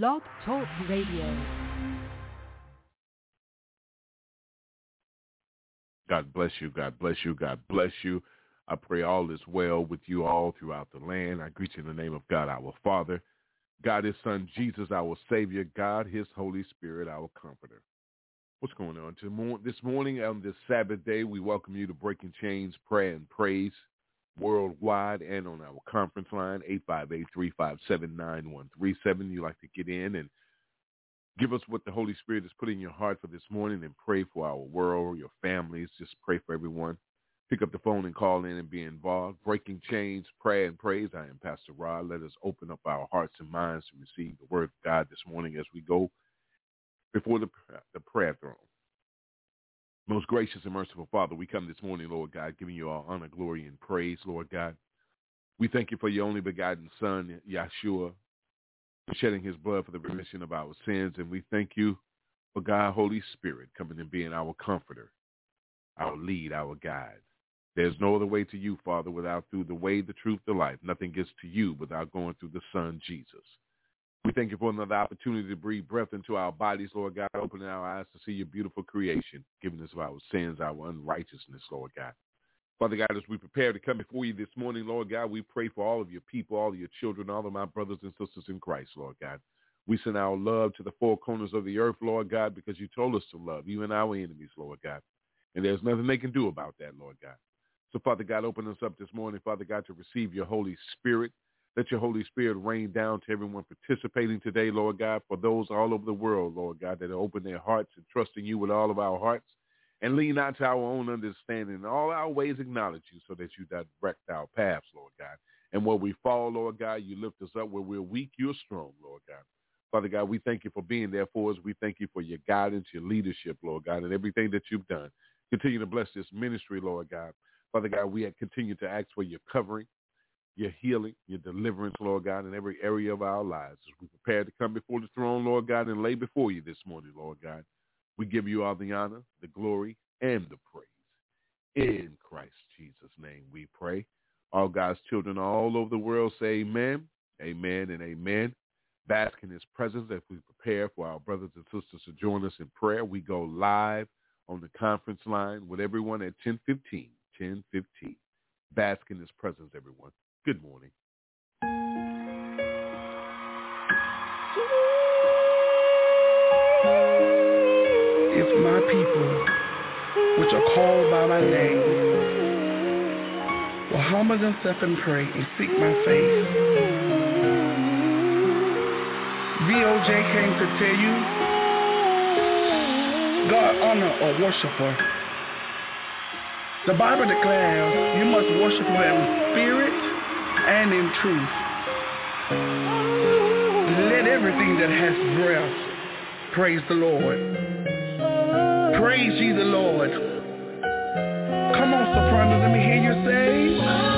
Blog Talk Radio. God bless you. God bless you. God bless you. I pray all is well with you all throughout the land. I greet you in the name of God, our Father, God, His Son, Jesus, our Savior, God, His Holy Spirit, our Comforter. What's going on? This morning on this Sabbath day, we welcome you to Breaking Chains Prayer and Praise worldwide and on our conference line, 858-357-9137. You like to get in and give us what the Holy Spirit has put in your heart for this morning and pray for our world, your families. Just pray for everyone. Pick up the phone and call in and be involved. Breaking Chains, Prayer and Praise. I am Pastor Rod. Let us open up our hearts and minds to receive the word of God this morning as we go before the, the prayer throne. Most gracious and merciful Father, we come this morning, Lord God, giving you all honor, glory, and praise, Lord God. We thank you for your only begotten Son, Yeshua, shedding his blood for the remission of our sins. And we thank you for God, Holy Spirit, coming and being our comforter, our lead, our guide. There's no other way to you, Father, without through the way, the truth, the life. Nothing gets to you without going through the Son, Jesus. We thank you for another opportunity to breathe breath into our bodies, Lord God, opening our eyes to see your beautiful creation, giving us our sins, our unrighteousness, Lord God. Father God, as we prepare to come before you this morning, Lord God, we pray for all of your people, all of your children, all of my brothers and sisters in Christ, Lord God. We send our love to the four corners of the earth, Lord God, because you told us to love even our enemies, Lord God. And there's nothing they can do about that, Lord God. So, Father God, open us up this morning, Father God, to receive your Holy Spirit let your Holy Spirit rain down to everyone participating today, Lord God, for those all over the world, Lord God, that open their hearts and trust in you with all of our hearts and lean not to our own understanding. In all our ways acknowledge you so that you direct our paths, Lord God. And where we fall, Lord God, you lift us up. Where we're weak, you're strong, Lord God. Father God, we thank you for being there for us. We thank you for your guidance, your leadership, Lord God, and everything that you've done. Continue to bless this ministry, Lord God. Father God, we continue to ask for your covering, your healing, your deliverance, Lord God, in every area of our lives. As we prepare to come before the throne, Lord God, and lay before you this morning, Lord God, we give you all the honor, the glory, and the praise. In Christ Jesus' name we pray. All God's children all over the world say amen, amen, and amen. Bask in his presence as we prepare for our brothers and sisters to join us in prayer. We go live on the conference line with everyone at 1015, 1015. Bask in his presence, everyone. Good morning. If my people, which are called by my name, will humble themselves and pray and seek my face, VOJ came to tell you, God honor a worshiper. The Bible declares you must worship him in spirit and in truth. Let everything that has breath praise the Lord. Praise ye the Lord. Come on, soprano, let me hear you say.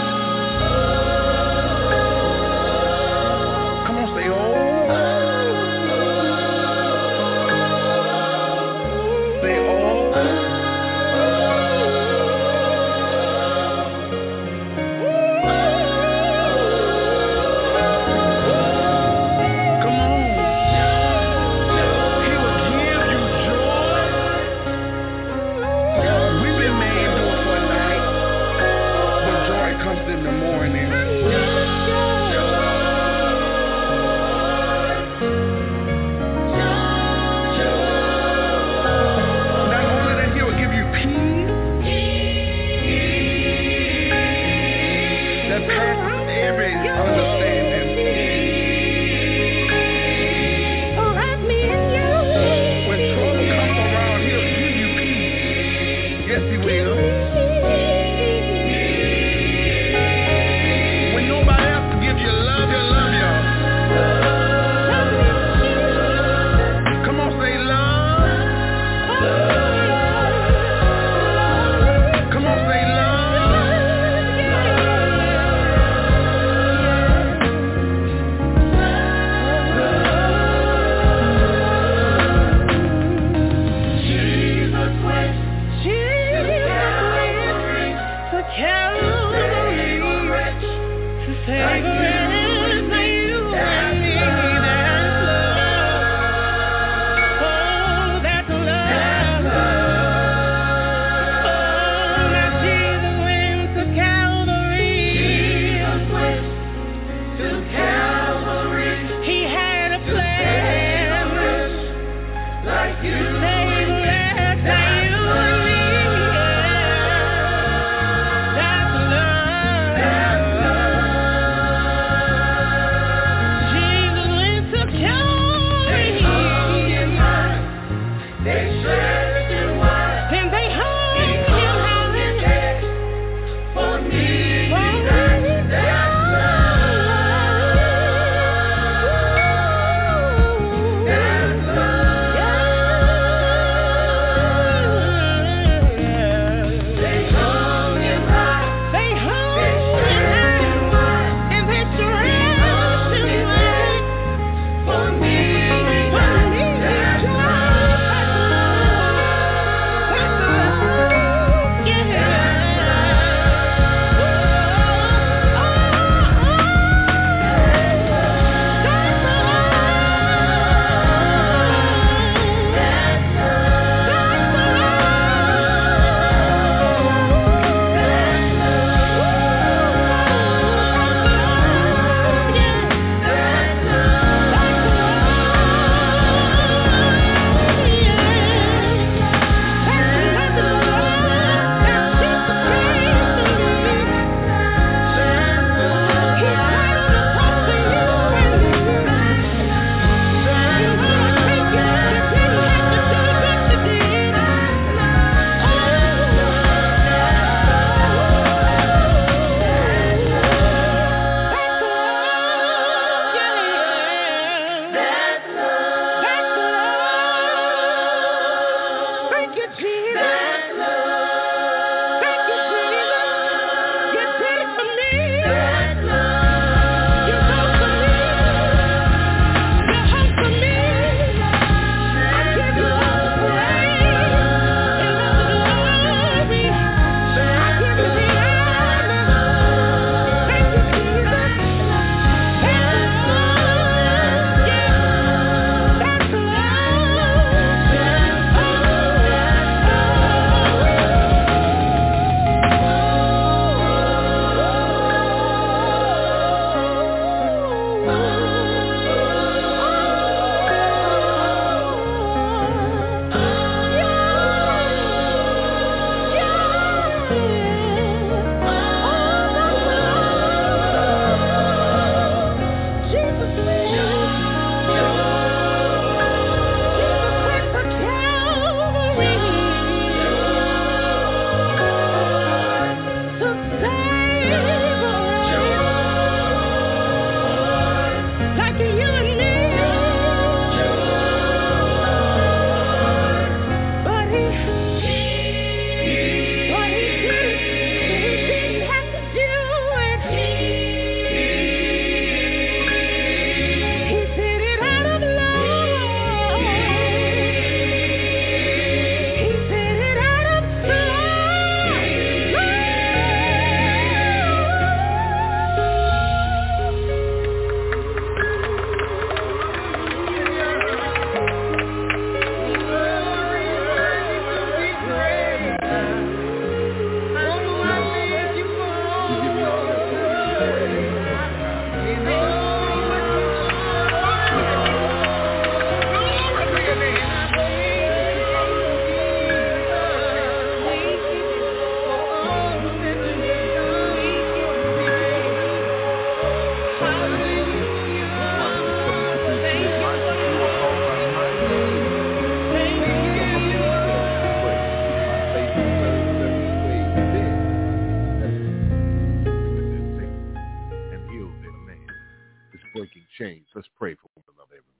change. Let's pray for one another, everyone.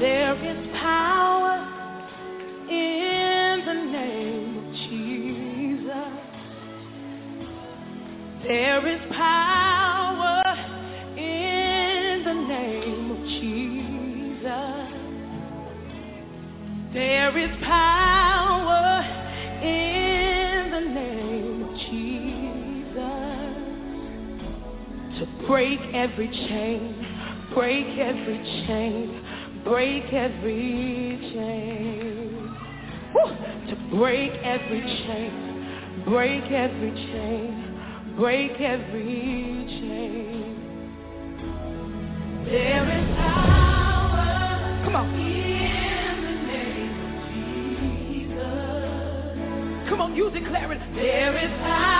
There is power in the name of Jesus. There is power in the name of Jesus. There is power. Break every chain, break every chain, break every chain. Woo! To break every chain, break every chain break every chain. There is power. Come on. In the name of Jesus. Come on, you declare it. There is power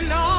There's an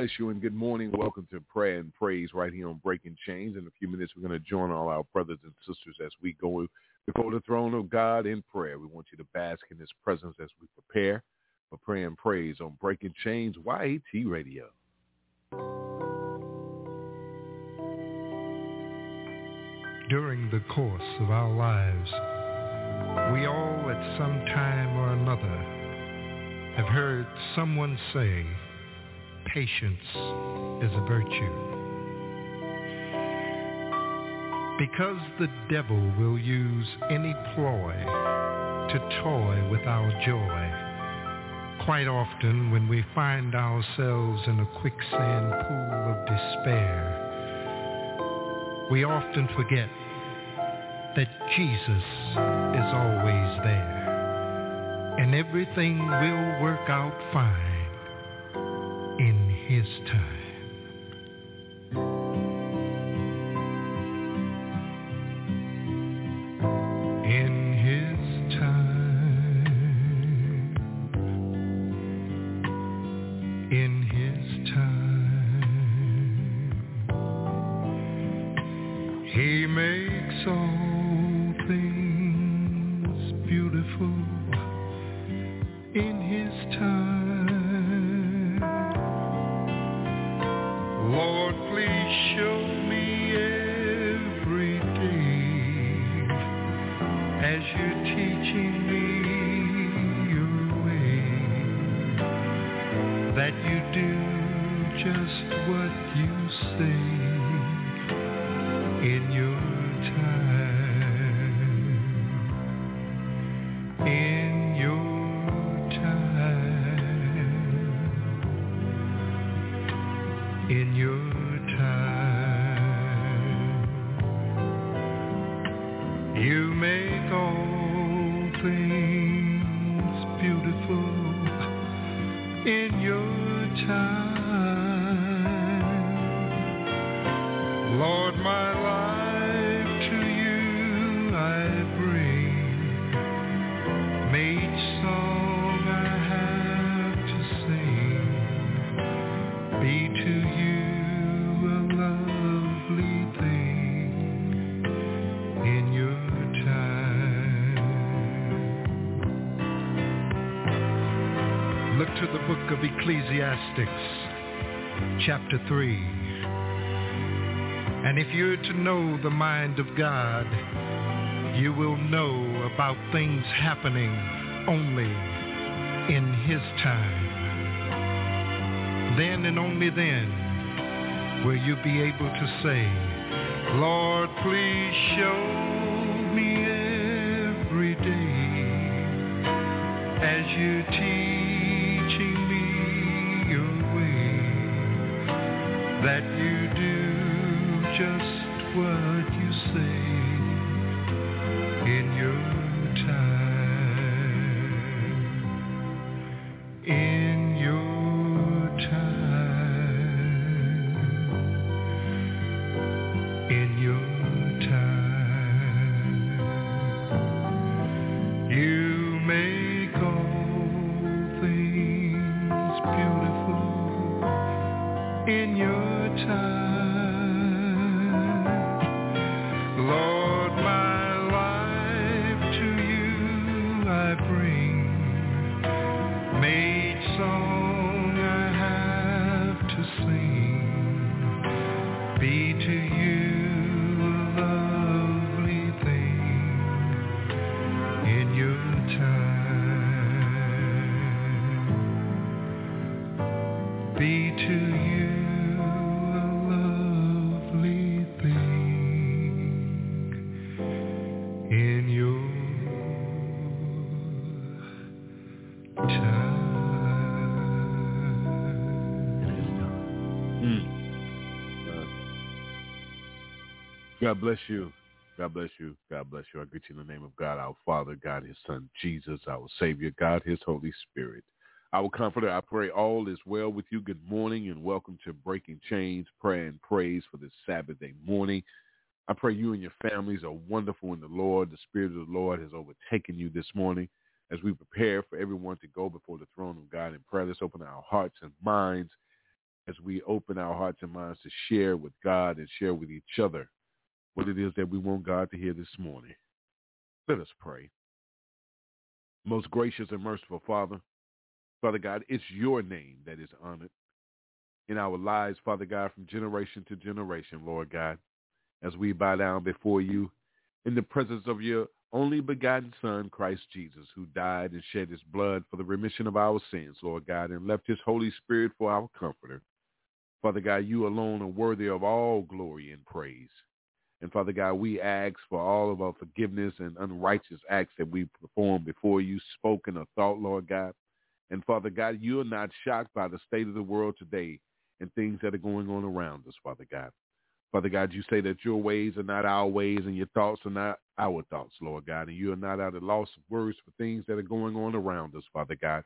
bless you and good morning. Welcome to prayer and praise right here on Breaking Chains. In a few minutes, we're going to join all our brothers and sisters as we go before the throne of God in prayer. We want you to bask in his presence as we prepare for prayer and praise on Breaking Chains YAT Radio. during the course of our lives, we all at some time or another have heard someone say, patience is a virtue. Because the devil will use any ploy to toy with our joy, quite often when we find ourselves in a quicksand pool of despair, we often forget that Jesus is always there and everything will work out fine in his time. In your time. You make Ecclesiastics, chapter 3. And if you're to know the mind of God, you will know about things happening only in His time. Then and only then will you be able to say, Lord, please show me every day as you're teaching God bless you. God bless you. God bless you. I greet you in the name of God, our Father, God, His Son, Jesus, our Savior, God, His Holy Spirit. Our Comforter, I pray all is well with you. Good morning and welcome to Breaking Chains, Prayer and Praise for this Sabbath day morning. I pray you and your families are wonderful in the Lord. The Spirit of the Lord has overtaken you this morning as we prepare for everyone to go before the throne of God in prayer. Let's open our hearts and minds as we open our hearts and minds to share with God and share with each other what it is that we want God to hear this morning. Let us pray. Most gracious and merciful Father, Father God, it's your name that is honored in our lives, Father God, from generation to generation, Lord God, as we bow down before you in the presence of your only begotten Son, Christ Jesus, who died and shed his blood for the remission of our sins, Lord God, and left his Holy Spirit for our comforter. Father God, you alone are worthy of all glory and praise. And Father God, we ask for all of our forgiveness and unrighteous acts that we performed before you, spoken or thought, Lord God. And Father God, you are not shocked by the state of the world today and things that are going on around us, Father God. Father God, you say that your ways are not our ways and your thoughts are not our thoughts, Lord God. And you are not at a loss of words for things that are going on around us, Father God.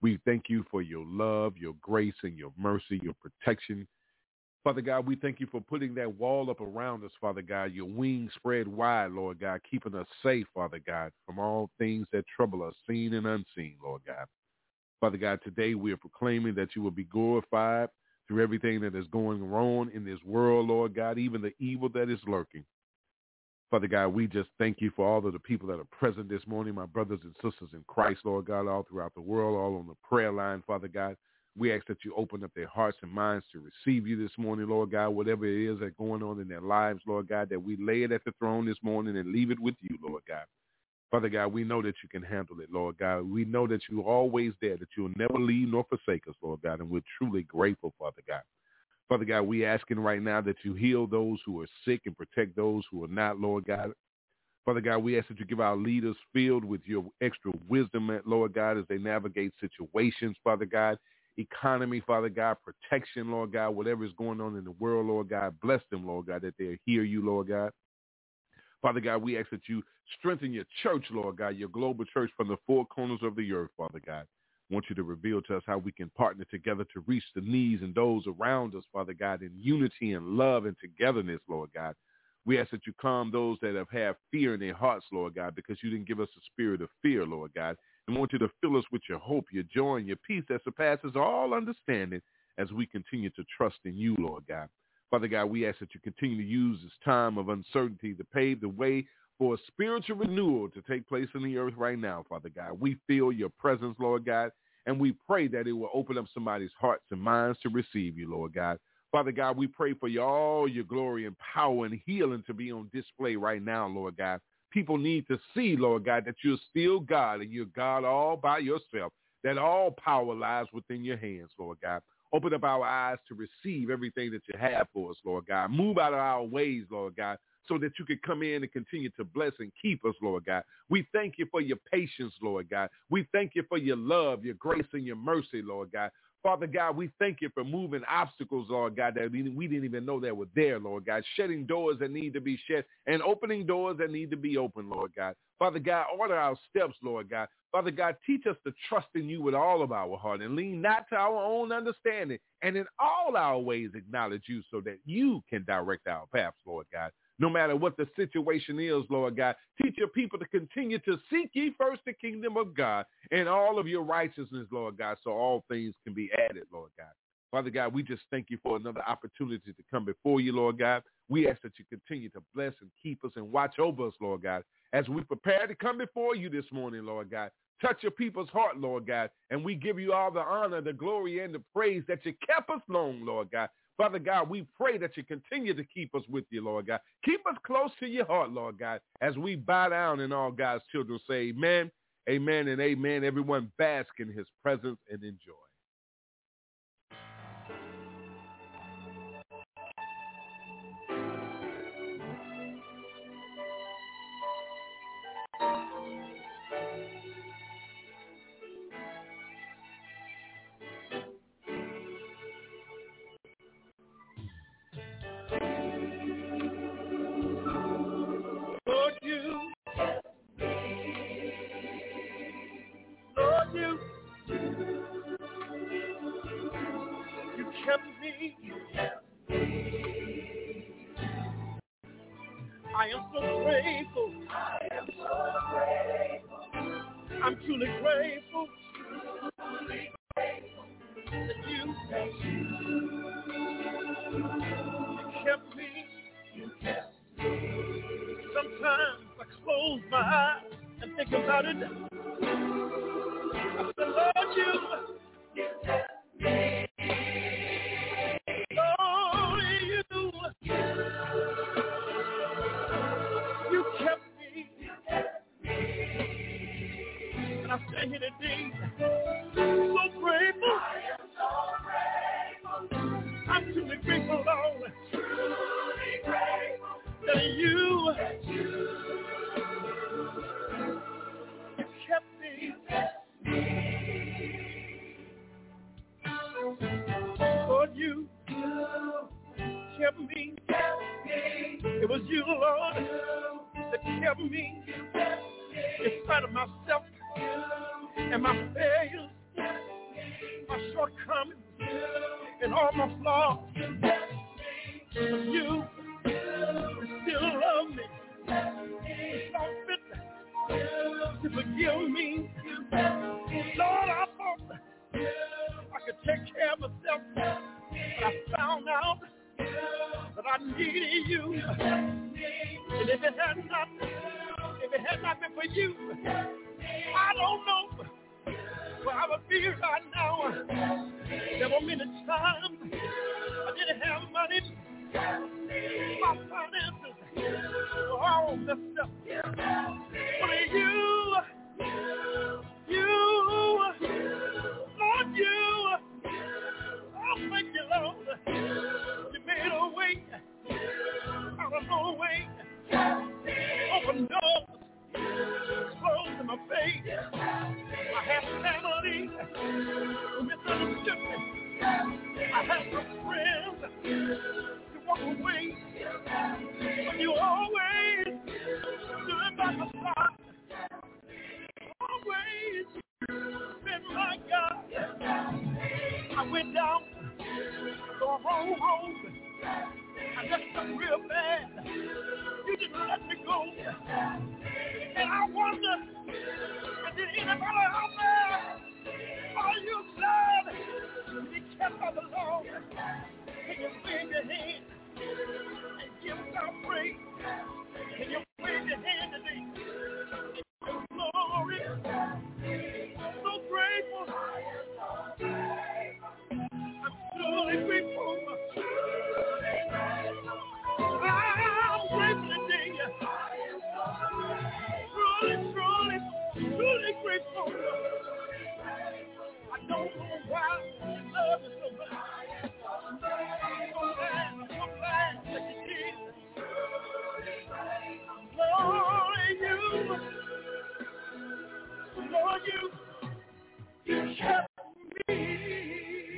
We thank you for your love, your grace, and your mercy, your protection. Father God, we thank you for putting that wall up around us, Father God, your wings spread wide, Lord God, keeping us safe, Father God, from all things that trouble us, seen and unseen, Lord God. Father God, today we are proclaiming that you will be glorified through everything that is going wrong in this world, Lord God, even the evil that is lurking. Father God, we just thank you for all of the people that are present this morning, my brothers and sisters in Christ, Lord God, all throughout the world, all on the prayer line, Father God. We ask that you open up their hearts and minds to receive you this morning, Lord God, whatever it is that's going on in their lives, Lord God, that we lay it at the throne this morning and leave it with you, Lord God. Father God, we know that you can handle it, Lord God. We know that you're always there, that you'll never leave nor forsake us, Lord God, and we're truly grateful, Father God. Father God, we asking right now that you heal those who are sick and protect those who are not, Lord God. Father God, we ask that you give our leaders filled with your extra wisdom, Lord God, as they navigate situations, Father God, economy, Father God, protection, Lord God, whatever is going on in the world, Lord God, bless them, Lord God, that they hear you, Lord God. Father God, we ask that you strengthen your church, Lord God, your global church from the four corners of the earth, Father God. I want you to reveal to us how we can partner together to reach the needs and those around us, Father God, in unity and love and togetherness, Lord God. We ask that you calm those that have had fear in their hearts, Lord God, because you didn't give us a spirit of fear, Lord God. And want you to fill us with your hope, your joy, and your peace that surpasses all understanding as we continue to trust in you, Lord God. Father God, we ask that you continue to use this time of uncertainty to pave the way for a spiritual renewal to take place in the earth right now, Father God. We feel your presence, Lord God, and we pray that it will open up somebody's hearts and minds to receive you, Lord God. Father God, we pray for you, all your glory and power and healing to be on display right now, Lord God. People need to see, Lord God, that you're still God and you're God all by yourself, that all power lies within your hands, Lord God. Open up our eyes to receive everything that you have for us, Lord God. Move out of our ways, Lord God, so that you can come in and continue to bless and keep us, Lord God. We thank you for your patience, Lord God. We thank you for your love, your grace, and your mercy, Lord God. Father God, we thank you for moving obstacles, Lord God, that we didn't even know that were there, Lord God. Shutting doors that need to be shut and opening doors that need to be open, Lord God. Father God, order our steps, Lord God. Father God, teach us to trust in you with all of our heart and lean not to our own understanding and in all our ways acknowledge you so that you can direct our paths, Lord God. No matter what the situation is, Lord God, teach your people to continue to seek ye first the kingdom of God and all of your righteousness, Lord God, so all things can be added, Lord God. Father God, we just thank you for another opportunity to come before you, Lord God. We ask that you continue to bless and keep us and watch over us, Lord God, as we prepare to come before you this morning, Lord God. Touch your people's heart, Lord God, and we give you all the honor, the glory, and the praise that you kept us long, Lord God. Father God, we pray that you continue to keep us with you, Lord God. Keep us close to your heart, Lord God, as we bow down and all God's children say amen, amen, and amen. Everyone bask in his presence and enjoy. You kept me. I am so grateful. I am so grateful. I'm truly grateful. That you, you, kept me. Sometimes I close my eyes and think about it. Don't know where I would be right now. There were many times I didn't have money. My finances were all messed up. Have some friends who walk away. But you always stood by my side. Always been my God. I went down the wrong road. I messed up real bad. You didn't let me go. And I wonder, did anybody out there, are you glad you kept us alone? Can you your hand and give God praise? Can you your hand glory. I'm so grateful. I'm truly grateful.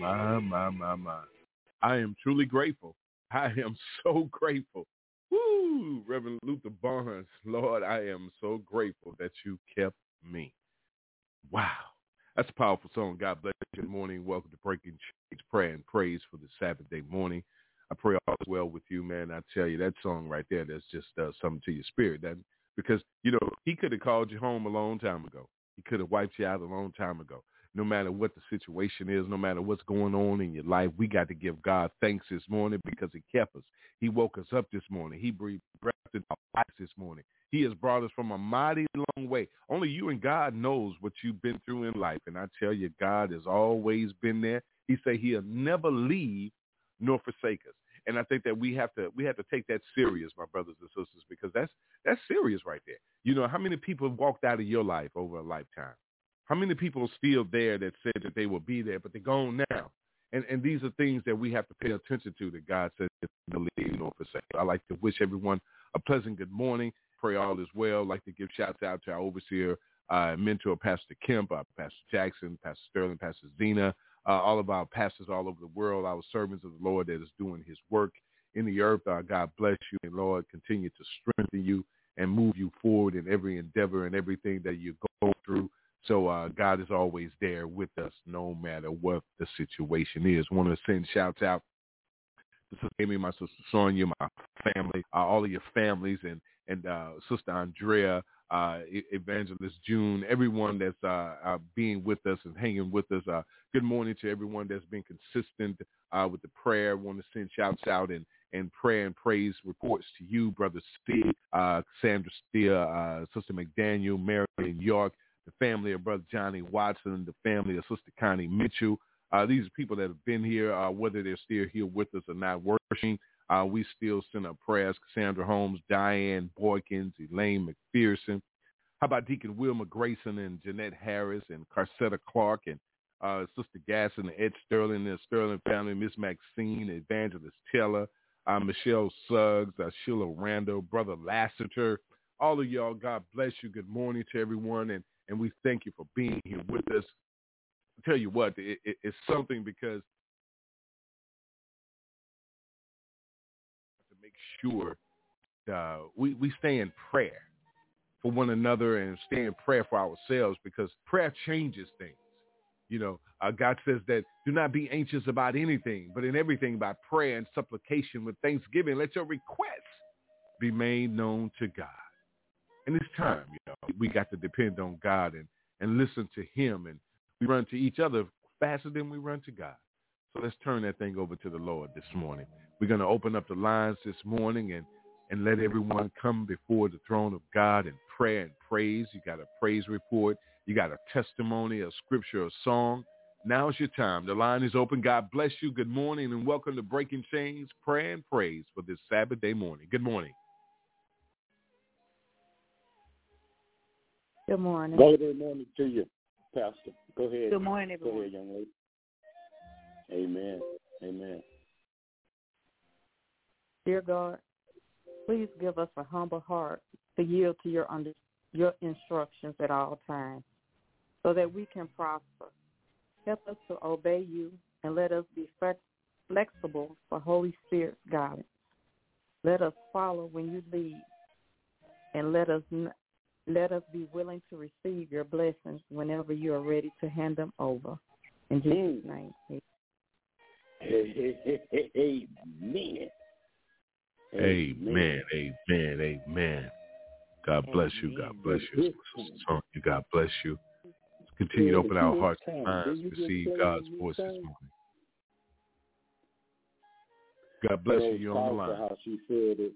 My, my, my, my. I am truly grateful. I am so grateful. Woo! Reverend Luther Barnes, Lord, I am so grateful that you kept me. Wow. That's a powerful song. God bless you. Good morning. Welcome to Breaking Chains, Prayer and Praise for the Sabbath day morning. I pray all is well with you, man. I tell you, that song right there, that's just uh, something to your spirit. That, because, you know, he could have called you home a long time ago. He could have wiped you out a long time ago. No matter what the situation is, no matter what's going on in your life, we got to give God thanks this morning because he kept us. He woke us up this morning. He breathed breath in our lives this morning. He has brought us from a mighty long way. Only you and God knows what you've been through in life. And I tell you, God has always been there. He said he'll never leave nor forsake us. And I think that we have to we have to take that serious, my brothers and sisters, because that's that's serious right there. You know, how many people have walked out of your life over a lifetime? How many people are still there that said that they will be there, but they're gone now? And and these are things that we have to pay attention to that God says to leave nor forsake. I like to wish everyone a pleasant good morning. Pray all is well. I'd like to give shouts out to our overseer, uh, mentor, Pastor Kemp, uh, Pastor Jackson, Pastor Sterling, Pastor Zena, uh, all of our pastors all over the world, our servants of the Lord that is doing his work in the earth. Uh, God bless you and Lord continue to strengthen you and move you forward in every endeavor and everything that you go through. So uh, God is always there with us no matter what the situation is. want to send shouts out to Sister Amy, my sister Sonia, my family, uh, all of your families, and and uh, Sister Andrea, uh, Evangelist June, everyone that's uh, uh, being with us and hanging with us. Uh, good morning to everyone that's been consistent uh, with the prayer. I want to send shouts out and, and prayer and praise reports to you, Brother Steve, Sandra Steele, Sister McDaniel, Marion York, the family of Brother Johnny Watson, the family of Sister Connie Mitchell. These are people that have been here, whether they're still here with us or not worshiping. Uh, we still send up prayers. Cassandra Holmes, Diane Boykins, Elaine McPherson. How about Deacon Wilma Grayson and Jeanette Harris and Carcetta Clark and uh, Sister Gasson and Ed Sterling and the Sterling family, Miss Maxine, Evangelist Taylor, uh, Michelle Suggs, uh, Sheila Randall, Brother Lassiter. All of y'all, God bless you. Good morning to everyone. And, and we thank you for being here with us. I'll tell you what, it, it, it's something because sure uh, we, we stay in prayer for one another and stay in prayer for ourselves because prayer changes things. You know, uh, God says that do not be anxious about anything, but in everything by prayer and supplication with thanksgiving, let your requests be made known to God. And it's time, you know, we got to depend on God and, and listen to him. And we run to each other faster than we run to God. So let's turn that thing over to the Lord this morning. We're going to open up the lines this morning and and let everyone come before the throne of God in prayer and praise. You got a praise report. You got a testimony, a scripture, a song. Now's your time. The line is open. God bless you. Good morning and welcome to Breaking Chains, Prayer and Praise for this Sabbath day morning. Good morning. Good morning. Good morning to you, Pastor. Go ahead. Good morning, Go everyone. ahead, young lady. Amen. Amen. Dear God, please give us a humble heart to yield to your under, your instructions at all times so that we can prosper. Help us to obey you and let us be flexible for Holy Spirit's guidance. Let us follow when you lead and let us let us be willing to receive your blessings whenever you are ready to hand them over. In Jesus' mm. name. Amen. Amen. Amen. Amen. Amen. God bless you. God bless you. Sonia, God bless you. Let's continue to open our hearts and minds to receive God's voice this morning. God bless you. You're on the line. How she said it.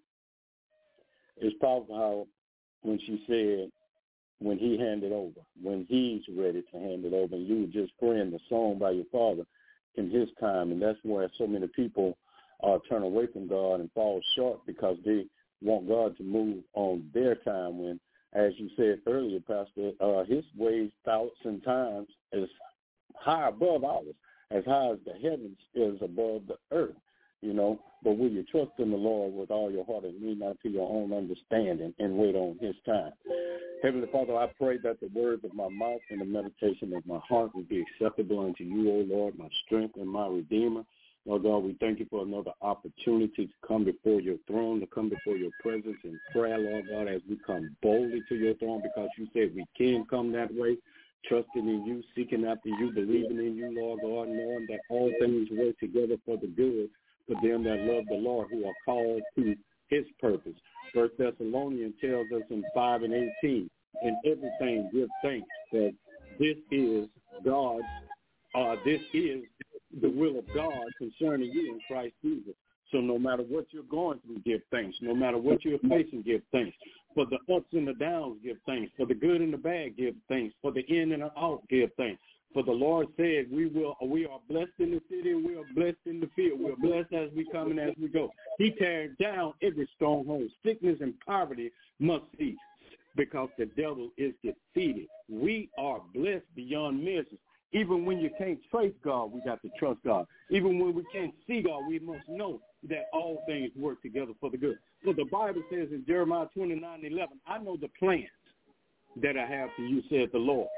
It's powerful how when she said when he handed over, when he's ready to hand it over, and you were just praying the song by your father in his time, and that's where so many people uh, turn away from God and fall short because they want God to move on their time. When, as you said earlier, Pastor, uh, His ways thousand times is high above ours, as high as the heavens is above the earth you know. But will you trust in the Lord with all your heart and lean not to your own understanding and wait on his time? Heavenly Father, I pray that the words of my mouth and the meditation of my heart will be acceptable unto you, O Lord, my strength and my redeemer. Lord God, we thank you for another opportunity to come before your throne, to come before your presence in prayer, Lord God, as we come boldly to your throne because you said we can come that way trusting in you, seeking after you, believing in you, Lord God, knowing that all things work together for the good for them that love the Lord, who are called to his purpose. First Thessalonians tells us in 5 and 18, in everything give thanks that this is God's, uh, this is the will of God concerning you in Christ Jesus. So no matter what you're going through, give thanks. No matter what you're facing, give thanks. For the ups and the downs, give thanks. For the good and the bad, give thanks. For the in and the out, give thanks. For the Lord said, "We will. We are blessed in the city, and we are blessed in the field. We are blessed as we come and as we go." He tears down every stronghold. Sickness and poverty must cease because the devil is defeated. We are blessed beyond measure. Even when you can't trace God, we got to trust God. Even when we can't see God, we must know that all things work together for the good. So the Bible says in Jeremiah 29, 11, I know the plans that I have for you, said the Lord.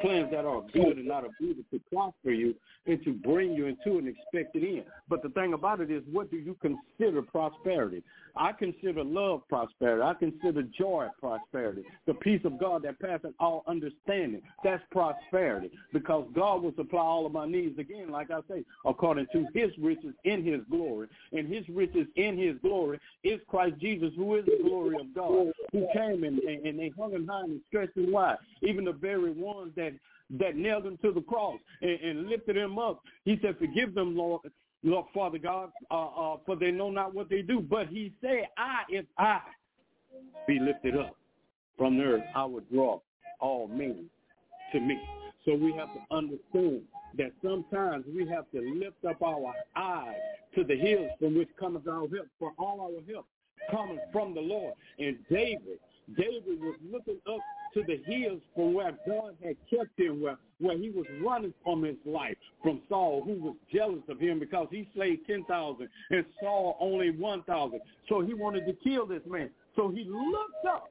Plans that are good and not of evil to prosper you and to bring you into an expected end. But the thing about it is, what do you consider prosperity? I consider love prosperity. I consider joy prosperity. The peace of God that passes all understanding. That's prosperity because God will supply all of my needs again, like I say, according to his riches in his glory. And his riches in his glory is Christ Jesus, who is the glory of God, who came and, and, and they hung him high and stretched him wide. Even the very ones that that nailed him to the cross and, and lifted him up. He said, forgive them, Lord, Lord Father God, uh, uh, for they know not what they do. But he said, I, if I be lifted up from the earth, I would draw all men to me. So we have to understand that sometimes we have to lift up our eyes to the hills from which cometh our help, for all our help coming from the Lord. And David, David was looking up to the hills from where God had kept him, where, where he was running from his life, from Saul, who was jealous of him because he slayed 10,000 and Saul only 1,000. So he wanted to kill this man. So he looked up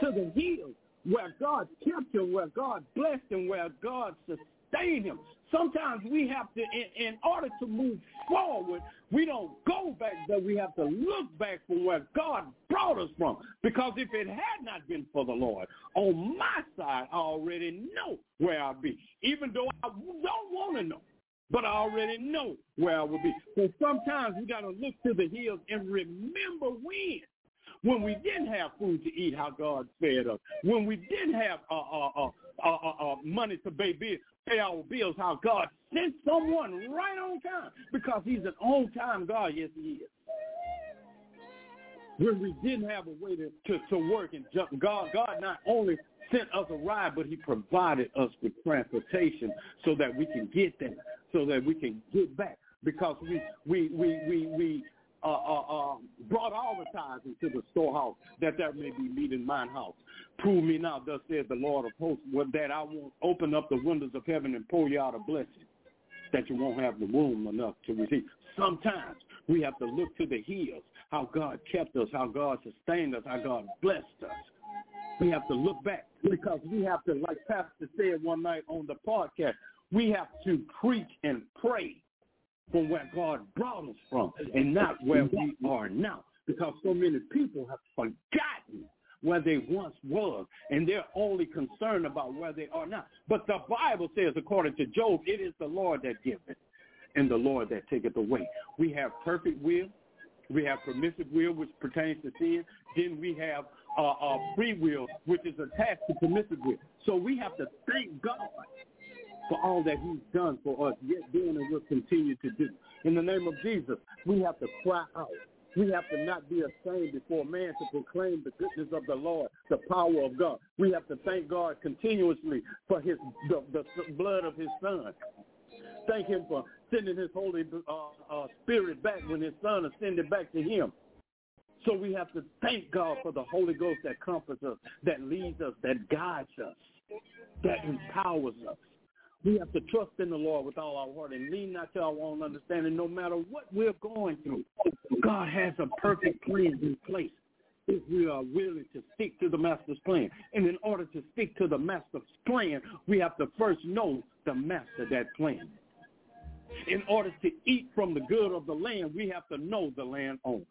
to the hills where God kept him, where God blessed him, where God sustained him. Sometimes we have to, in, in order to move forward, we don't go back, but we have to look back from where God brought us from. Because if it had not been for the Lord, on my side, I already know where I'll be, even though I don't want to know. But I already know where I will be. So sometimes we got to look to the hills and remember when when we didn't have food to eat, how God fed us, when we didn't have uh, uh, uh, uh, uh, uh, money to pay, bill, pay our bills, how God sent someone right on time because he's an on-time God. Yes, he is. when we didn't have a way to, to, to work and jump. God, God not only sent us a ride, but he provided us with transportation so that we can get there, so that we can get back. Because we we we we, we uh, uh, uh, brought all the tithes into the storehouse, that there may be meat in mine house. Prove me now, thus says the Lord of hosts, that I won't open up the windows of heaven and pour you out a blessing, that you won't have the room enough to receive. Sometimes we have to look to the hills, how God kept us, how God sustained us, how God blessed us. We have to look back because we have to, like Pastor said one night on the podcast, we have to preach and pray from where God brought us from and not where we are now. Because so many people have forgotten where they once was, and they're only concerned about where they are now. But the Bible says, according to Job, it is the Lord that giveth and the Lord that taketh away. We have perfect will. We have permissive will, which pertains to sin. Then we have uh, uh, free will, which is attached to permissive will. So we have to thank God for all that he's done for us, yet doing and will continue to do. In the name of Jesus, we have to cry out. We have to not be ashamed before man to proclaim the goodness of the Lord, the power of God. We have to thank God continuously for his the, the blood of his son. Thank him for sending his Holy uh, uh, Spirit back when his son ascended back to him. So we have to thank God for the Holy Ghost that comforts us, that leads us, that guides us, that empowers us. We have to trust in the Lord with all our heart and lean not to our own understanding no matter what we're going through. God has a perfect plan in place if we are willing to stick to the master's plan. And in order to stick to the master's plan, we have to first know the master that plan. In order to eat from the good of the land, we have to know the land owner.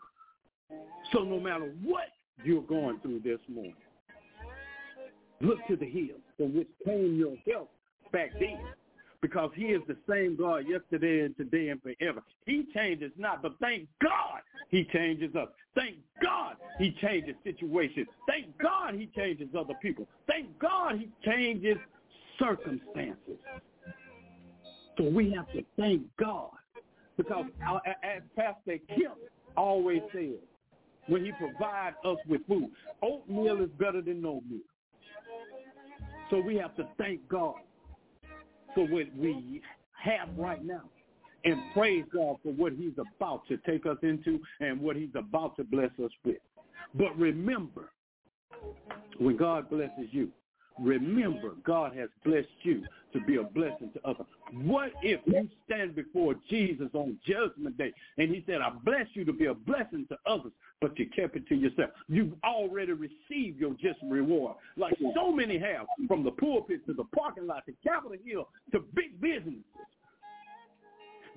So no matter what you're going through this morning, look to the hills from which came your help back then because he is the same God yesterday and today and forever. He changes not, but thank God he changes us. Thank God he changes situations. Thank God he changes other people. Thank God he changes circumstances. So we have to thank God because as Pastor Kim always says, when he provides us with food, oatmeal is better than no meal. So we have to thank God for what we have right now and praise God for what he's about to take us into and what he's about to bless us with. But remember, when God blesses you, remember God has blessed you to be a blessing to others. What if you stand before Jesus on judgment day and he said, I bless you to be a blessing to others, but you kept it to yourself. You've already received your just reward, like so many have, from the pulpit to the parking lot to Capitol Hill to big businesses.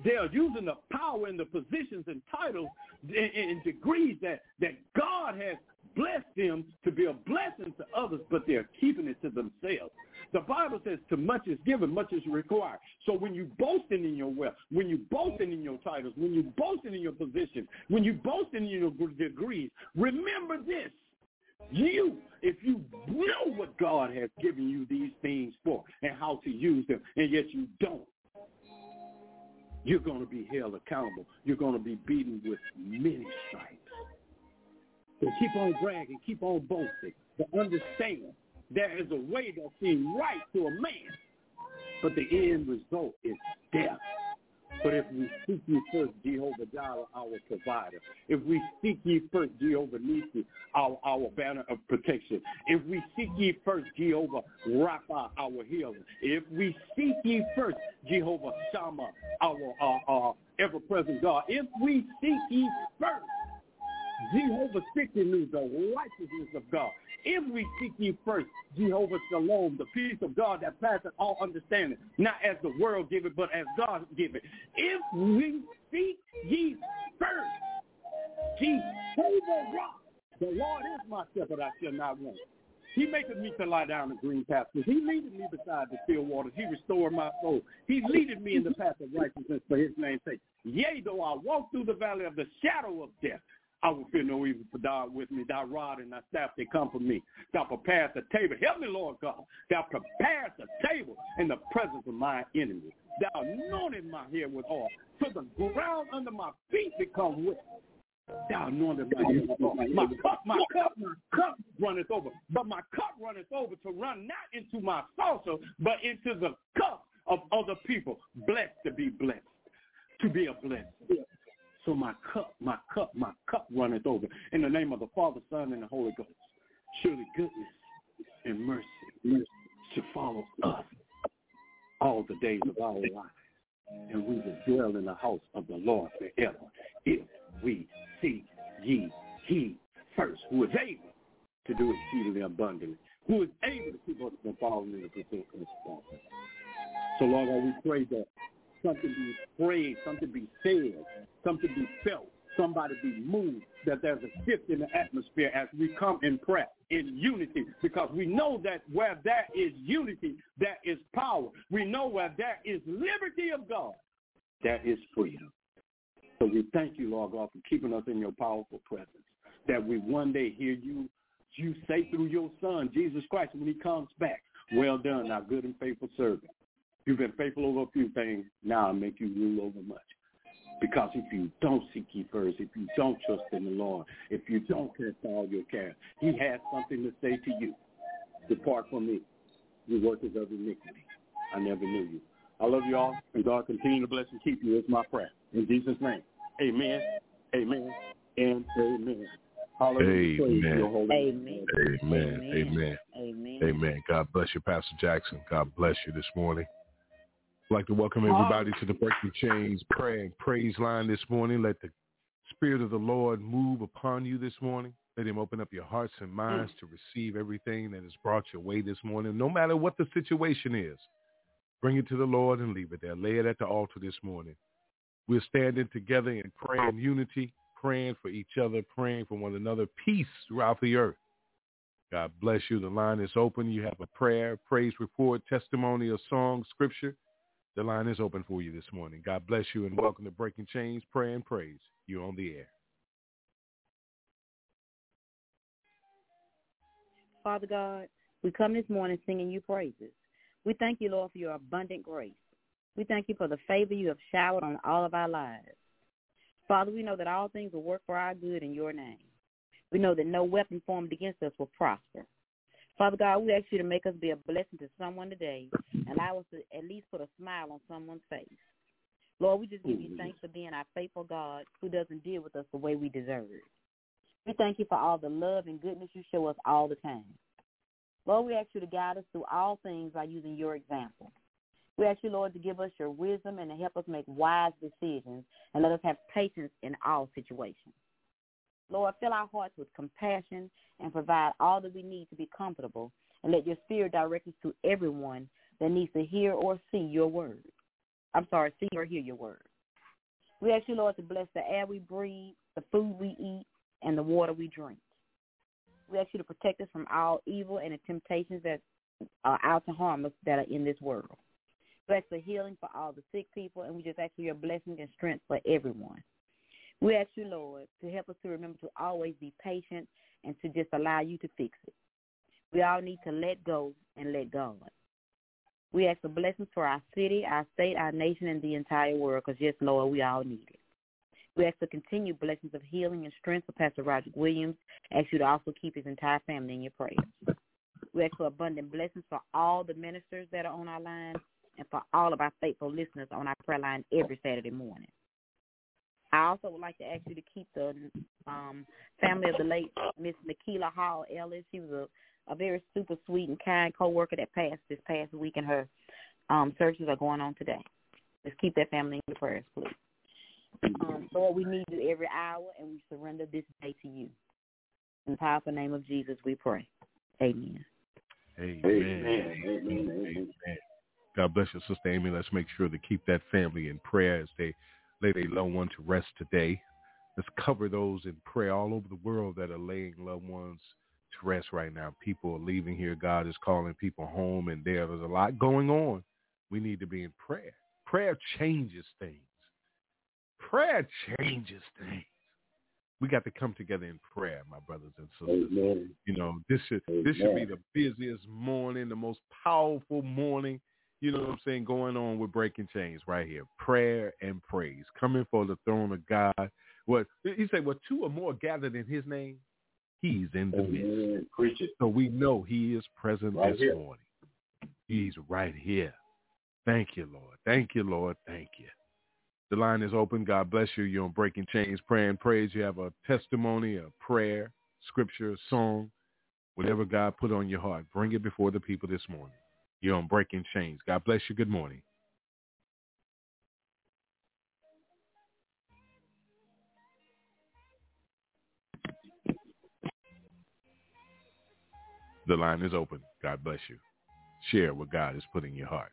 They are using the power and the positions and titles and, degrees that, that God has blessed them to be a blessing to others, but they're keeping it to themselves. The Bible says to much is given, much is required. So when you boasting in your wealth, when you boasting in your titles, when you boasting in your position, when you boasting in your degrees, remember this. You, if you know what God has given you these things for and how to use them, and yet you don't, you're going to be held accountable. You're going to be beaten with many stripes. So keep on bragging, keep on boasting, but understand there is a way that seems right to a man, but the end result is death. But if we seek ye first Jehovah Jireh, our provider, if we seek ye first Jehovah Nissi, our, our banner of protection, if we seek ye first Jehovah Rapha, our healer, if we seek ye first Jehovah Shammah, our uh, uh, ever-present God, if we seek ye first Jehovah Tsidkenu, the righteousness of God. If we seek ye first Jehovah Shalom, the peace of God that passeth all understanding, not as the world give it, but as God give it. If we seek ye first Jehovah Rock, the Lord is my shepherd, I shall not want. He maketh me to lie down in green pastures. He leadeth me beside the still waters. He restored my soul. He leadeth me in the path of righteousness for his name's sake. Yea, though I walk through the valley of the shadow of death, I will fear no evil, for thou with me. Thy rod and thy staff, they comfort me. Thou preparest the table. Help me, Lord God. Thou preparest the table in the presence of my enemies. Thou anointed my head with oil. To the ground under my feet become wet. Thou anointed my head with oil. My cup, my cup, my cup runneth over. But my cup runneth over to run not into my saucer, but into the cup of other people. Blessed to be blessed, to be a blessing. So my cup, my cup, my cup runneth over. In the name of the Father, Son, and the Holy Ghost. Surely goodness and mercy, mercy should follow us all the days of our lives. And we will dwell in the house of the Lord forever if we seek ye he first, who is able to do exceedingly abundantly, who is able to keep us from falling into the spot. So Lord, we pray that something be prayed, something be said, something be felt, somebody be moved, that there's a shift in the atmosphere as we come in prayer, in unity, because we know that where there is unity, there is power. We know where there is liberty of God, there is freedom. So we thank you, Lord God, for keeping us in your powerful presence, that we one day hear you, you say through your son, Jesus Christ, when he comes back, well done, our good and faithful servant. You've been faithful over a few things. Now I make you rule over much. Because if you don't seek ye first, if you don't trust in the Lord, if you don't cast all your care, he has something to say to you. Depart from me, you workers of iniquity. I never knew you. I love you all, and God continue to bless and keep you is my prayer. In Jesus' name, amen, amen, and amen. Hallelujah. Amen. Amen. Amen. Amen. Amen. Amen. God bless you, Pastor Jackson. God bless you this morning. I'd like to welcome everybody to the Breaking Chains prayer and praise line this morning. Let the Spirit of the Lord move upon you this morning. Let him open up your hearts and hmm. minds to receive everything that has brought your way this morning, no matter what the situation is. Bring it to the Lord and leave it there. Lay it at the altar this morning. We're standing together in prayer and unity, praying for each other, praying for one another, peace throughout the earth. God bless you. The line is open. You have a prayer, praise report, testimony, a song, scripture. The line is open for you this morning. God bless you and welcome to Breaking Chains, Prayer and Praise. You're on the air. Father God, we come this morning singing you praises. We thank you, Lord, for your abundant grace. We thank you for the favor you have showered on all of our lives. Father, we know that all things will work for our good in your name. We know that no weapon formed against us will prosper. Father God, we ask you to make us be a blessing to someone today and allow us to at least put a smile on someone's face. Lord, we just give you mm-hmm. thanks for being our faithful God who doesn't deal with us the way we deserve. We thank you for all the love and goodness you show us all the time. Lord, we ask you to guide us through all things by using your example. We ask you, Lord, to give us your wisdom and to help us make wise decisions and let us have patience in all situations. Lord, fill our hearts with compassion and provide all that we need to be comfortable and let your spirit direct us to everyone that needs to hear or see your word. I'm sorry, see or hear your word. We ask you, Lord, to bless the air we breathe, the food we eat, and the water we drink. We ask you to protect us from all evil and the temptations that are out to harm us that are in this world. We ask for healing for all the sick people, and we just ask for your blessing and strength for everyone. We ask you, Lord, to help us to remember to always be patient and to just allow you to fix it. We all need to let go and let God. We ask for blessings for our city, our state, our nation, and the entire world because, yes, Lord, we all need it. We ask for continued blessings of healing and strength for Pastor Roger Williams. Ask you to also keep his entire family in your prayers. We ask for abundant blessings for all the ministers that are on our line and for all of our faithful listeners on our prayer line every Saturday morning. I also would like to ask you to keep the um, family of the late Miss Nikila Hall Ellis. She was a, a very super sweet and kind coworker that passed this past week, and her um, searches are going on today. Let's keep that family in your prayers, please. Um, Lord, we need you every hour, and we surrender this day to you. In the powerful name of Jesus, we pray. Amen. Amen. Amen. Amen. Amen. God bless you, Sister Amy. Let's make sure to keep that family in prayer as they lay their loved one to rest today. Let's cover those in prayer all over the world that are laying loved ones to rest right now. People are leaving here. God is calling people home, and there's a lot going on. We need to be in prayer. Prayer changes things. Prayer changes things. We got to come together in prayer, my brothers and sisters. Amen. You know, this should this should be the busiest morning, the most powerful morning. You know what I'm saying? Going on with breaking chains right here. Prayer and praise. Coming for the throne of God What he said, "What two or more gathered in His name, He's in the midst." Preach it. So we know He is present Right this here. morning. He's right here. Thank you, Lord. Thank you, Lord. Thank you. The line is open. God bless you. You're on Breaking Chains, prayer and praise. You have a testimony, a prayer, scripture, song, whatever God put on your heart. Bring it before the people this morning. You're on Breaking Chains. God bless you. Good morning. The line is open. God bless you. Share what God is putting in your heart.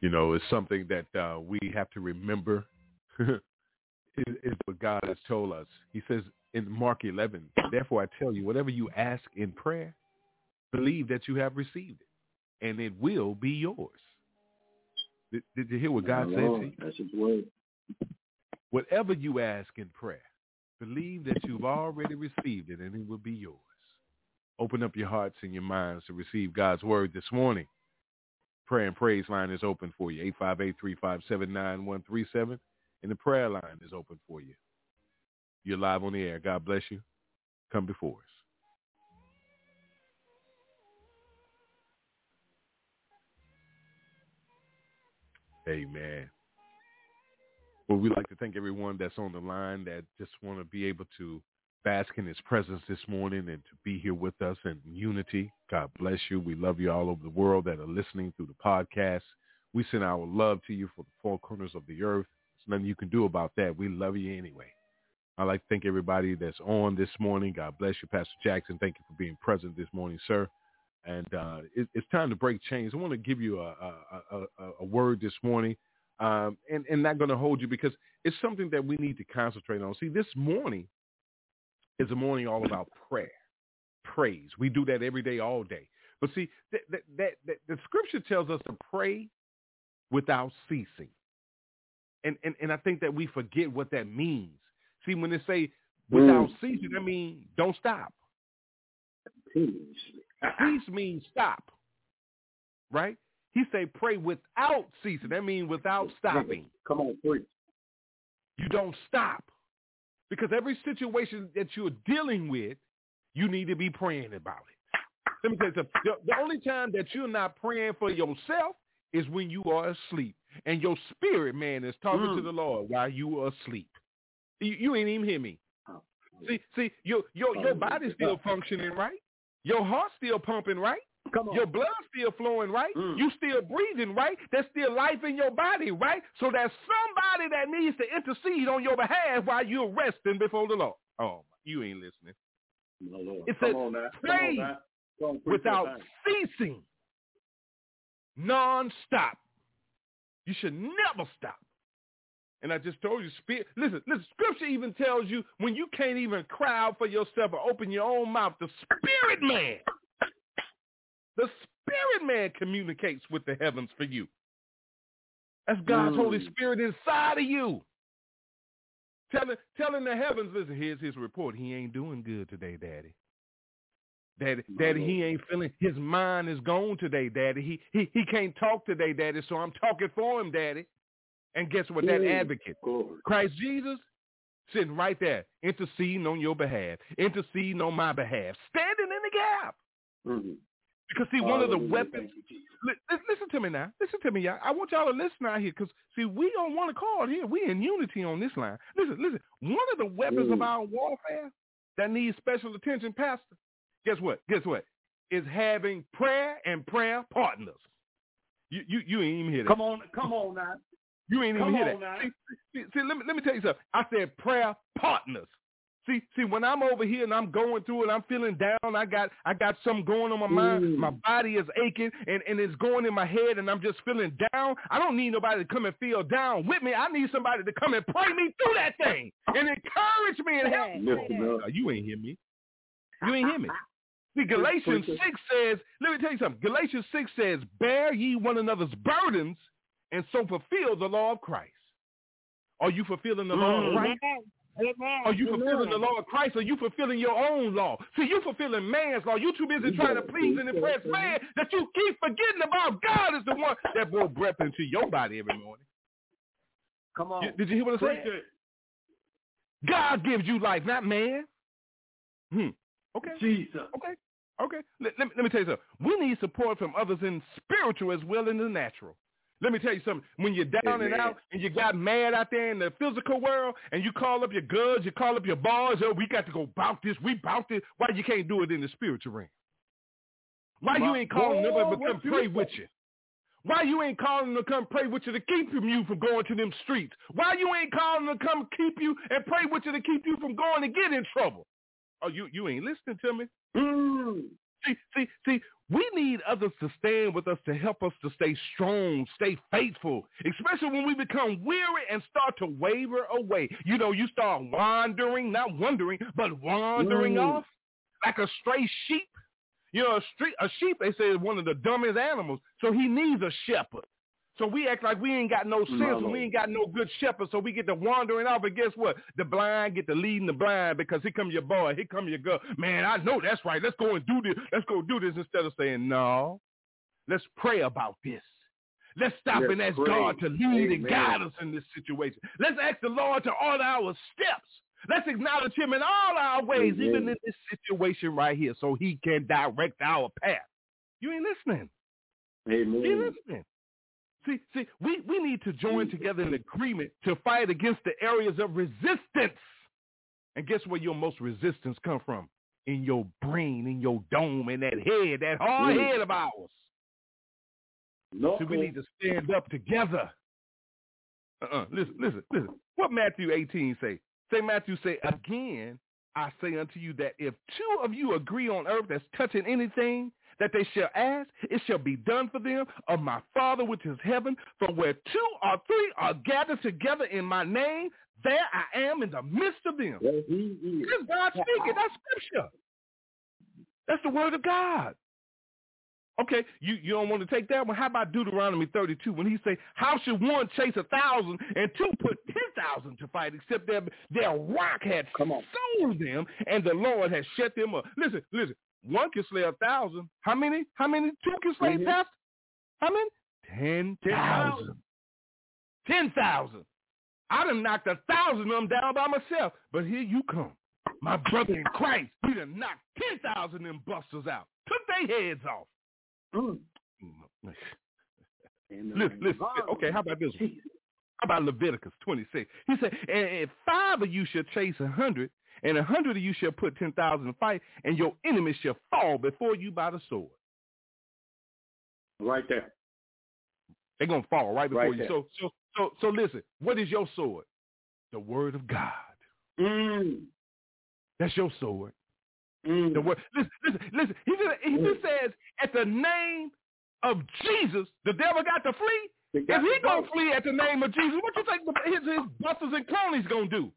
You know, it's something that uh, we have to remember is, is what God has told us. He says in Mark 11, therefore I tell you, whatever you ask in prayer, believe that you have received it, and it will be yours. Did, did you hear what God said to you? That's his word. Whatever you ask in prayer, believe that you've already received it, and it will be yours. Open up your hearts and your minds to receive God's word this morning. Prayer and praise line is open for you, 858-357-9137, and the prayer line is open for you. You're live on the air. God bless you. Come before us. Amen. Well, we'd like to thank everyone that's on the line that just want to be able to bask in his presence this morning and to be here with us in unity. God bless you. We love you all over the world that are listening through the podcast. We send our love to you for the four corners of the earth. Nothing you can do about that. We love you anyway. I'd like to thank everybody that's on this morning. God bless you, Pastor Jackson. Thank you for being present this morning, sir. And uh, it, it's time to break chains. I want to give you a, a, a, a, a word this morning, um, and, and not going to hold you because it's something that we need to concentrate on. See, this morning is a morning all about prayer, praise. We do that every day, all day. But see, that, that, that, that the scripture tells us to pray without ceasing. And, and, and I think that we forget what that means. See, when they say hmm. without ceasing, that means don't stop. Peace. Cease means stop, right? He say pray without ceasing. That means without stopping. Come on, preach. You don't stop. Because every situation that you're dealing with, you need to be praying about it. Let me tell you something. The, the only time that you're not praying for yourself is when you are asleep. And your spirit man is talking Mm. to the Lord while you are asleep. You, you ain't even hear me. Oh, See, see, your your your body's still functioning right. Your heart's still pumping right. Come on. Your blood's still flowing right. Mm. You still breathing right. There's still life in your body right. So there's somebody that needs to intercede on your behalf while you're resting before the Lord. Oh, you ain't listening. My Lord. It says on now. Come pray on now. Come on, preach that Without ceasing, non-stop. You should never stop. And I just told you, spirit, listen, listen, scripture even tells you when you can't even cry out for yourself or open your own mouth, the spirit man, the spirit man communicates with the heavens for you. That's God's Mm. Holy Spirit inside of you. Telling, telling the heavens, listen, here's his report. He ain't doing good today, Daddy. Daddy, Daddy, he ain't feeling. His mind is gone today, Daddy. He he he can't talk today, Daddy. So I'm talking for him, Daddy. And guess what? That Mm. advocate. Christ Jesus, sitting right there, interceding on your behalf, interceding on my behalf, standing in the gap. Mhm. Because see, one of the weapons. Thank you, Jesus. Li- li- listen to me now. Listen to me, y'all. I want y'all to listen out here, because see, we don't want to call here. We in unity on this line. Listen, listen. One of the weapons of Mm. our warfare that needs special attention, Pastor. Guess what? Guess what? Is having prayer and prayer partners. You you you ain't even hear that. Come on, come on now. You ain't even Come hear on that. now. See, see, see, let me let me tell you something. I said prayer partners. See, see, when I'm over here and I'm going through it, I'm feeling down. I got I got something going on my mind. Mm. My body is aching and, and it's going in my head and I'm just feeling down. I don't need nobody to come and feel down with me. I need somebody to come and pray me through that thing and encourage me and help me. Lift him up. Uh, you ain't hear me. You ain't hear me. See, Galatians 6 says, let me tell you something. Galatians 6 says, bear ye one another's burdens and so fulfill the law of Christ. Are you fulfilling the law of Mhm. Christ? Amen. Are you fulfilling the law of Christ? Or are you fulfilling your own law? See, you fulfilling man's law. You too busy trying to please and impress man. man that you keep forgetting about God is the one that blows breath into your body every morning. Come on. Did you hear what I said? God gives you life, not man. Hmm. Okay. Jesus. Okay. Okay. Let, let, me, let me tell you something. We need support from others in spiritual as well as in the natural. Let me tell you something. When you're down and out and you got mad out there in the physical world and you call up your girls, you call up your boys, oh, we got to go bout this, we bout this. Why you can't do it in the spiritual realm? Why you ain't calling nobody to come pray with you? Why you ain't calling them to come pray with you to keep you from going to them streets? Why you ain't calling them to come keep you and pray with you to keep you from going to get in trouble? Oh, you you ain't listening to me. Mm. See, see, see, we need others to stand with us to help us to stay strong, stay faithful, especially when we become weary and start to waver away. You know, you start wandering, not wandering, but wandering Mm. off like a stray sheep. You know, a, street, a sheep, they say, is one of the dumbest animals, so he needs a shepherd. So we act like we ain't got no sense we ain't got no good shepherd, so we get to wandering off. And guess what? The blind get to leading the blind because here come your boy, here come your girl. Man, I know that's right. Let's go and do this. Let's go do this instead of saying, no, let's pray about this. Let's stop Let's and ask pray. God to lead and guide us in this situation. Let's ask the Lord to order our steps. Let's acknowledge him in all our ways, Amen. even in this situation right here, so he can direct our path. You ain't listening. Amen. You ain't Amen. listening. See, see, we, we need to join together in agreement to fight against the areas of resistance. And guess where your most resistance come from? In your brain, in your dome, in that head, that hard Mm. head of ours. No. See, we need to stand up together. Uh-uh. Listen, listen, listen. What Matthew 18 say? Say Matthew say, again, I say unto you that if two of you agree on earth that's touching anything that they shall ask, it shall be done for them of my Father which is heaven. For where two or three are gathered together in my name, there I am in the midst of them. Yes, he is. That's God speaking. That's scripture. That's the word of God. Okay, you, you don't want to take that one. How about Deuteronomy 32 when he say, how should one chase a thousand and two put ten thousand to fight except their, their rock had Come on. sown them and the Lord has shut them up. Listen, listen, one can slay a thousand. How many? How many? Two can slay Mhm. Pastor? How many? Ten thousand. Ten thousand. I done knocked a thousand of them down by myself. But here you come. My brother in Christ, he done knocked ten thousand of them busters out. Took their heads off. Mm. Listen, listen. Okay, how about this one? How about Leviticus 26? He said, and if five of you shall chase a hundred, and a hundred of you shall put ten thousand to fight, and your enemies shall fall before you by the sword. Right there. They're gonna fall right before Right you. there. So so so so listen, what is your sword? The word of God. Mm. That's your sword. Mm. The word. Listen, listen, listen. He just, he just says, at the name of Jesus, the devil got to flee. Got If he gonna flee at the name of Jesus, what you think his, his busters and cronies gonna do?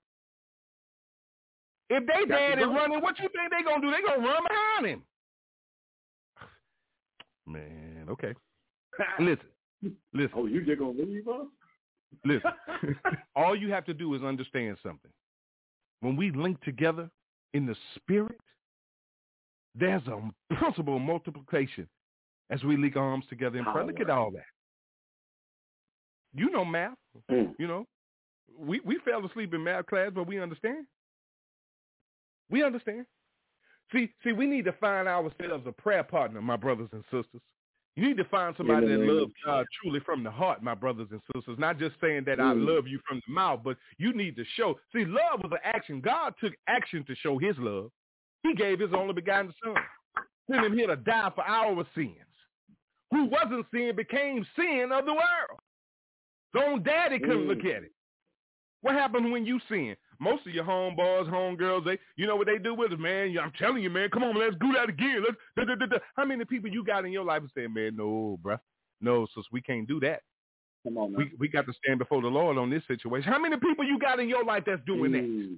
If they Got to dead and running, what you think they gonna do? They gonna run behind him. Man, okay. Listen, listen, Oh, you just gonna leave us? listen. All you have to do is understand something. When we link together in the spirit, there's a principle of multiplication as we link arms together in prayer. Look at all that. You know math. Mm. You know, we we fell asleep in math class, but we understand. We understand. See, see, we need to find ourselves a prayer partner, my brothers and sisters. You need to find somebody that loves God truly from the heart, my brothers and sisters. Not just saying that I Mm. love you from the mouth, but you need to show. See, love was an action. God took action to show his love. He gave his only begotten son. Sent him here to die for our sins. Who wasn't sin became sin of the world. So own daddy couldn't Mm. look at it. What happened when you sin? Most of your homeboys, homegirls, they, you know what they do with us, man. I'm telling you, man. Come on, let's do that again. Let's. Da, da, da. How many people you got in your life and saying, man, no, bruh, no, sis, we can't do that. Come on, man. We we got to stand before the Lord on this situation. How many people you got in your life that's doing that? Mm.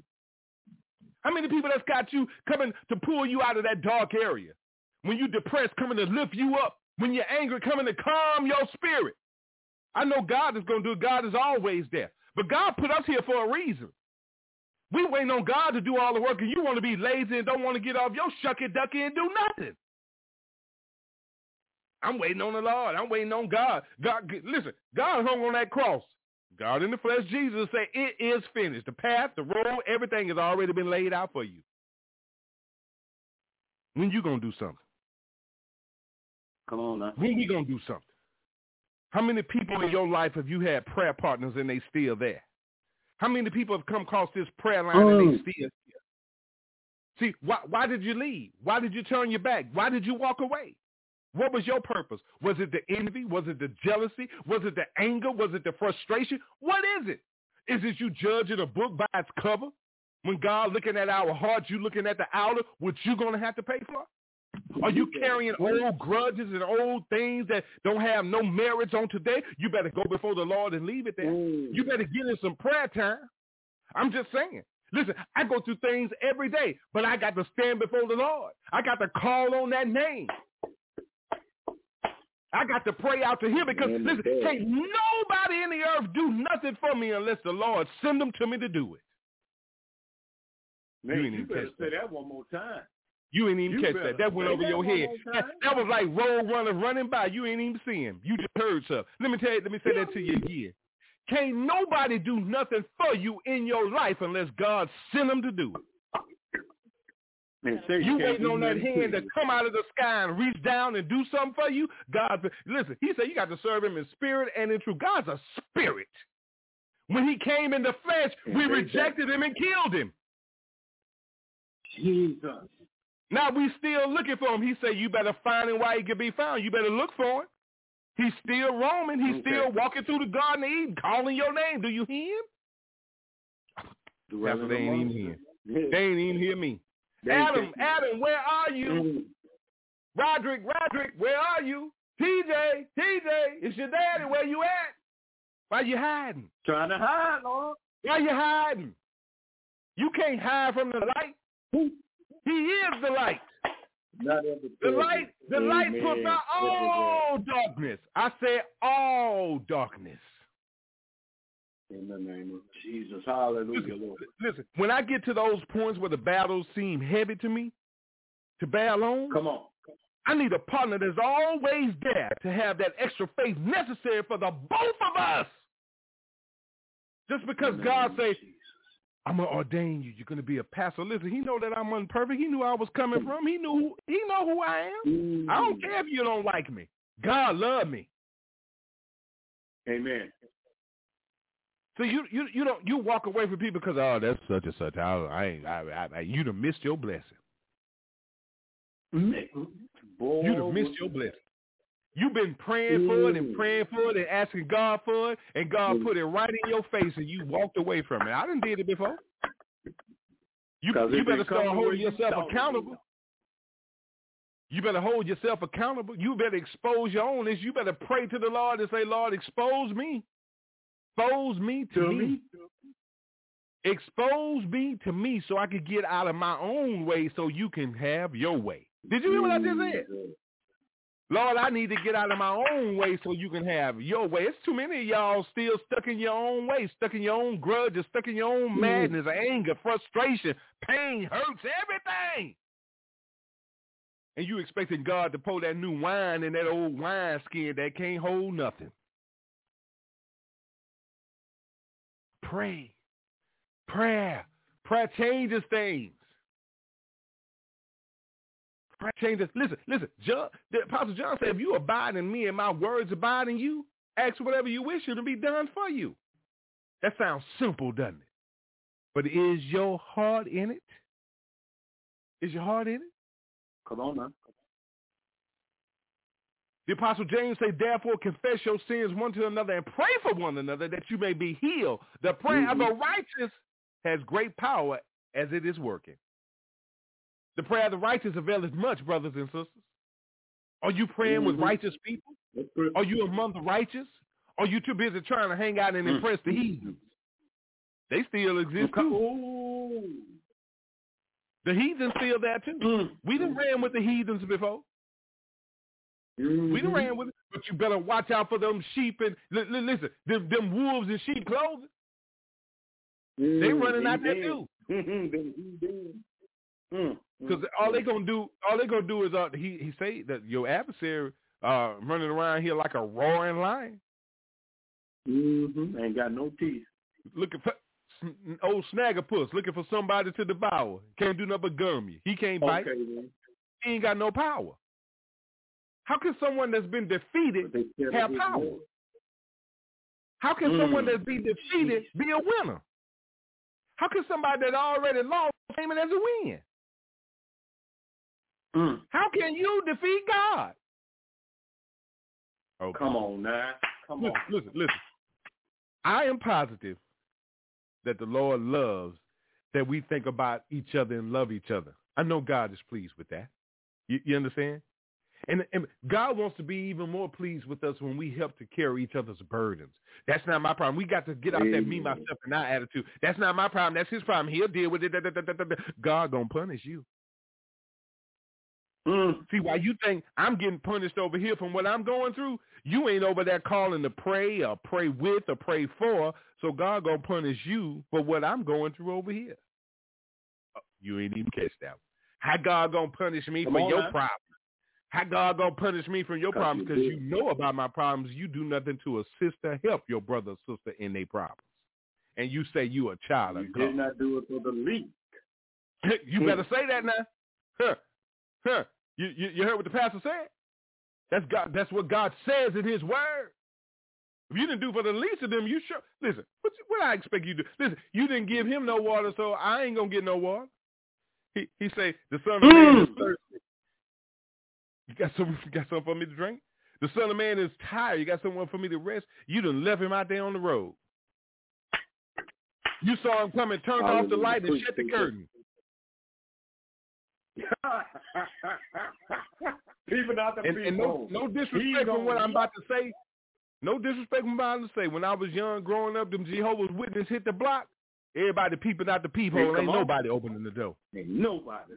How many people that's got you coming to pull you out of that dark area? When you're depressed, coming to lift you up. When you're angry, coming to calm your spirit. I know God is going to do it. God is always there. But God put us here for a reason. We waiting on God to do all the work, and you want to be lazy and don't want to get off your shucky ducky and do nothing. I'm waiting on the Lord. I'm waiting on God. God, listen, God hung on that cross. God in the flesh, Jesus say, it is finished. The path, the road, everything has already been laid out for you. When you going to do something? Come on now. When we going to do something? How many people in your life have you had prayer partners and they still there? How many people have come across this prayer line and they um, still here? See, why, why did you leave? Why did you turn your back? Why did you walk away? What was your purpose? Was it the envy? Was it the jealousy? Was it the anger? Was it the frustration? What is it? Is it you judging a book by its cover? When God looking at our hearts, you looking at the outer, what you going to have to pay for? Are you carrying old grudges and old things that don't have no merits on today? You better go before the Lord and leave it there. Mm. You better get in some prayer time. I'm just saying. Listen, I go through things every day, but I got to stand before the Lord. I got to call on that name. I got to pray out to him because, listen, can't nobody in the earth do nothing for me unless the Lord send them to me to do it. Man, You you, better say that one more time. You ain't even You catch better that. That went over your head. That, that was like road runner running by. You ain't even see him. You just heard something. Let me tell you, let me say that to you again. Can't nobody do nothing for you in your life unless God send them to do it. Man, You waiting on that hand to come out of the sky and reach down and do something for you. God, listen, he said you got to serve him in spirit and in truth. God's a spirit. When he came in the flesh, we rejected him and killed him. Jesus. Now we still looking for him. He said, you better find him while he can be found. You better look for him. He's still roaming. He's Okay. still walking through the Garden of Eden, calling your name. Do you hear him? Dwelling they ain't among even us. They ain't even hear me. Adam, Adam, where are you? Mm. Roderick, Roderick, where are you? TJ, TJ, it's your daddy. Where you at? Why you hiding? Trying to hide, Lord. Why you hiding? You can't hide from the light. He is the light. The light, the light puts out all darkness. I say all darkness. In the name of Jesus. Hallelujah, Listen, Lord. listen, when I get to those points where the battles seem heavy to me, to bear alone, Come on. I need a partner that's always there to have that extra faith necessary for the both of us. Just because God name say, of Jesus. I'm gonna ordain you. You're gonna be a pastor. Listen, he know that I'm imperfect. He knew I was coming from. He knew he know who I am. Mm. I don't care if you don't like me. God love me. Amen. So you you you don't you walk away from people because oh that's such and such. I I ain't I, I, I you done missed your blessing. Boy, You done missed your blessing. You've been praying for it and Mm. praying for it and asking God for it, and God Mm. put it right in your face, and you walked away from it. I didn't did it before. You you better start holding yourself accountable. You better hold yourself accountable. You better expose your own. You better pray to the Lord and say, Lord, expose me. Expose me to, To me. me. Expose me to me so I can get out of my own way so you can have your way. Did you hear what I just said? Lord, I need to get out of my own way so you can have your way. It's too many of y'all still stuck in your own way, stuck in your own grudges, stuck in your own mm. madness, anger, frustration, pain, hurts, everything. And you expecting God to pour that new wine in that old wine skin that can't hold nothing. Pray. Prayer. Prayer changes things. Changes. Listen, listen. John, the Apostle John said, if you abide in me and my words abide in you, ask whatever you wish, it'll be done for you. That sounds simple, doesn't it? But is your heart in it? Is your heart in it? Come on now. The Apostle James said, therefore confess your sins one to another and pray for one another that you may be healed. The prayer of mm-hmm. the righteous has great power as it is working. The prayer of the righteous availeth much, brothers and sisters. Are you praying with Mhm. righteous people? Are you among the righteous? Are you too busy trying to hang out and Mm. impress the heathens? They still exist too. The heathens still there too. Mm. We done ran with the heathens before. We done Mhm. ran with it, but you better watch out for them sheep and li- li- listen, them, them wolves in sheep clothing. They Mm. running out there Amen. too. Mm, Because all they gonna do, all they gonna do is uh, he he say that your adversary uh running around here like a roaring lion, mm-hmm. ain't got no teeth. looking for old Snagglepuss, looking for somebody to devour. Can't do nothing but gum you. He can't bite. Okay. He ain't got no power. How can someone that's been defeated But they scared have power? How can Mm. someone that's been defeated be a winner? How can somebody that already lost claim it as a win? Mm. How can you defeat God? Okay. Come on now. Come Listen, on. listen, listen. I am positive that the Lord loves that we think about each other and love each other. I know God is pleased with that. You, you understand? And, and God wants to be even more pleased with us when we help to carry each other's burdens. That's not my problem. We got to get out that me, Amen. myself, and I attitude. That's not my problem. That's his problem. He'll deal with it. Da, da, da, da, da, da. God gonna punish you. Mm. See, why you think I'm getting punished over here from what I'm going through, you ain't over there calling to pray or pray with or pray for. So God gonna punish you for what I'm going through over here. Oh, You ain't even catch that one. How God gonna punish me Come for on your problems? How God gonna punish me for your 'Cause problems? Because did. you know about my problems. You do nothing to assist or help your brother or sister in their problems. And you say you a child You of did not do it for the least. you better say that now. Huh. Huh. You, you you heard what the pastor said? That's God that's what God says in his word. If you didn't do for the least of them, you sure listen, what, what I expect you to do? Listen, you didn't give him no water, so I ain't gonna get no water. He he say, the son of man is Mm. thirsty. You got some you got something for me to drink? The son of man is tired. You got someone for me to rest? You done left him out there on the road. You saw him coming, turned off the light and shut the curtain. People not the and, and no, no disrespect from what I'm about to say. No disrespect from what I'm about to say. When I was young, growing up, them Jehovah's Witness hit the block. Everybody peeping out the peephole. Ain't on. nobody opening the door. Ain't nobody.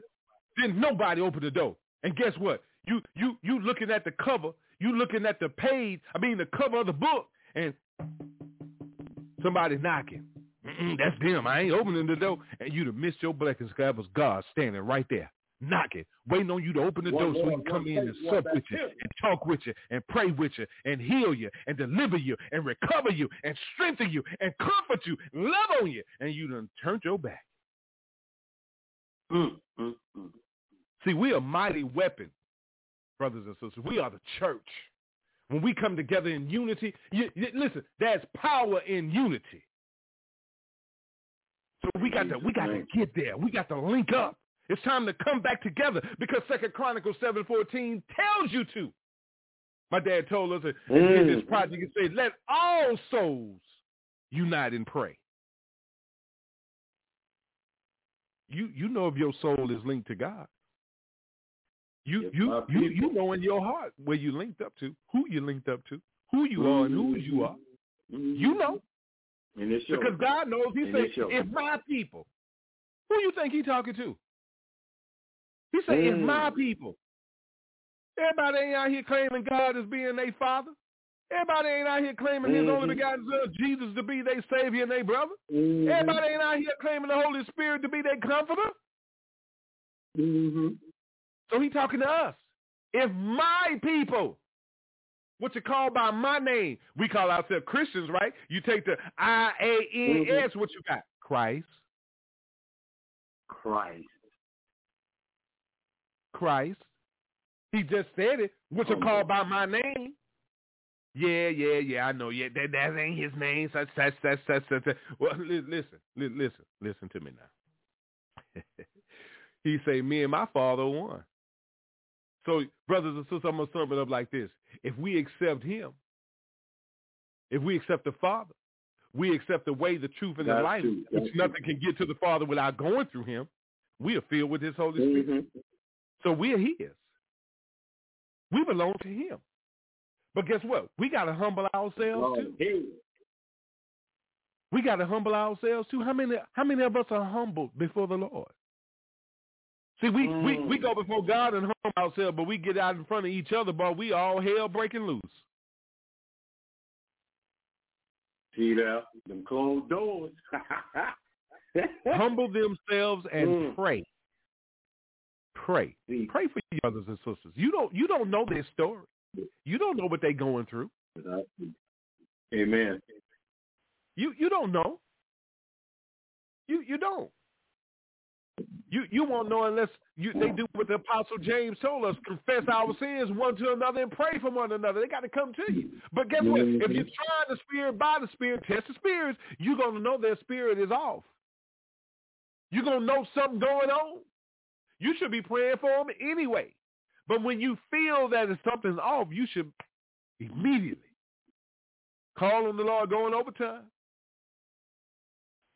Didn't nobody open the door. And guess what? You you you looking at the cover. You looking at the page. I mean the cover of the book, and somebody's knocking. Mm-mm, that's them. I ain't opening the door. And you'd have missed your blessings. 'cause That was God standing right there, knocking, waiting on you to open the door so he can come in and sup with you and talk with you and pray with you and heal you and deliver you and recover you and strengthen you and comfort you, love on you, and you done turned your back. Mm, mm, mm. See, we are mighty weapon, brothers and sisters. We are the church. When we come together in unity, you, you- listen, there's power in unity. So we got to we got to get there. We got to link up. It's time to come back together because Second Chronicles seven fourteen tells you to. My dad told us in this Mm. project, he said, "Let all souls unite and pray." You you know if your soul is linked to God. You you you you know in your heart where you linked up to, who you linked up to, who you are and whose you are. Mhm. You know And it's your because God knows. He it's "If my people," who you think he talking to? He said, "If my Mm. people." Everybody ain't out here claiming God as being their father. Everybody ain't out here claiming His only Mhm. begotten Son, Jesus, to be their Savior and their brother. Mhm. Everybody ain't out here claiming the Holy Spirit to be their comforter. Mhm. So he talking to us. If my people, what you call by my name, we call ourselves Christians, right? You take the I A N S, what you got? Christ, Christ. Christ. He just said it. What you Oh, call no. by my name? Yeah, yeah, yeah. I know. Yeah, that that ain't his name. Such, such, such, such, such. such. Well, li- listen, li- listen, listen to me now. he say, me and my father one. So, brothers and sisters, I'm gonna sum it up like this: If we accept Him, if we accept the Father, we accept the way, the truth, and the life, to, which to. nothing can get to the Father without going through Him. We are filled with His Holy Spirit. Mhm. So we're his. We belong to him. But guess what? We got to humble ourselves too. Hey. We got to humble ourselves too. How many how many of us are humbled before the Lord? See, we, we, we Mm. go before God and humble ourselves, but we get out in front of each other, but we all hell breaking loose. See there, them closed doors. humble themselves and Mm. pray. Pray. Pray for your brothers and sisters. You don't you don't know their story. You don't know what they're going through. Amen. You you don't know. You you don't. You you won't know unless you they do what the apostle James told us: confess our sins one to another and pray for one another. They got to come to you. But guess what? Mm-hmm. If you're trying the spirit by the spirit, test the spirits. You're gonna know their spirit is off. You're gonna know something going on. You should be praying for them anyway. But when you feel that it's something's off, you should immediately call on the Lord going overtime.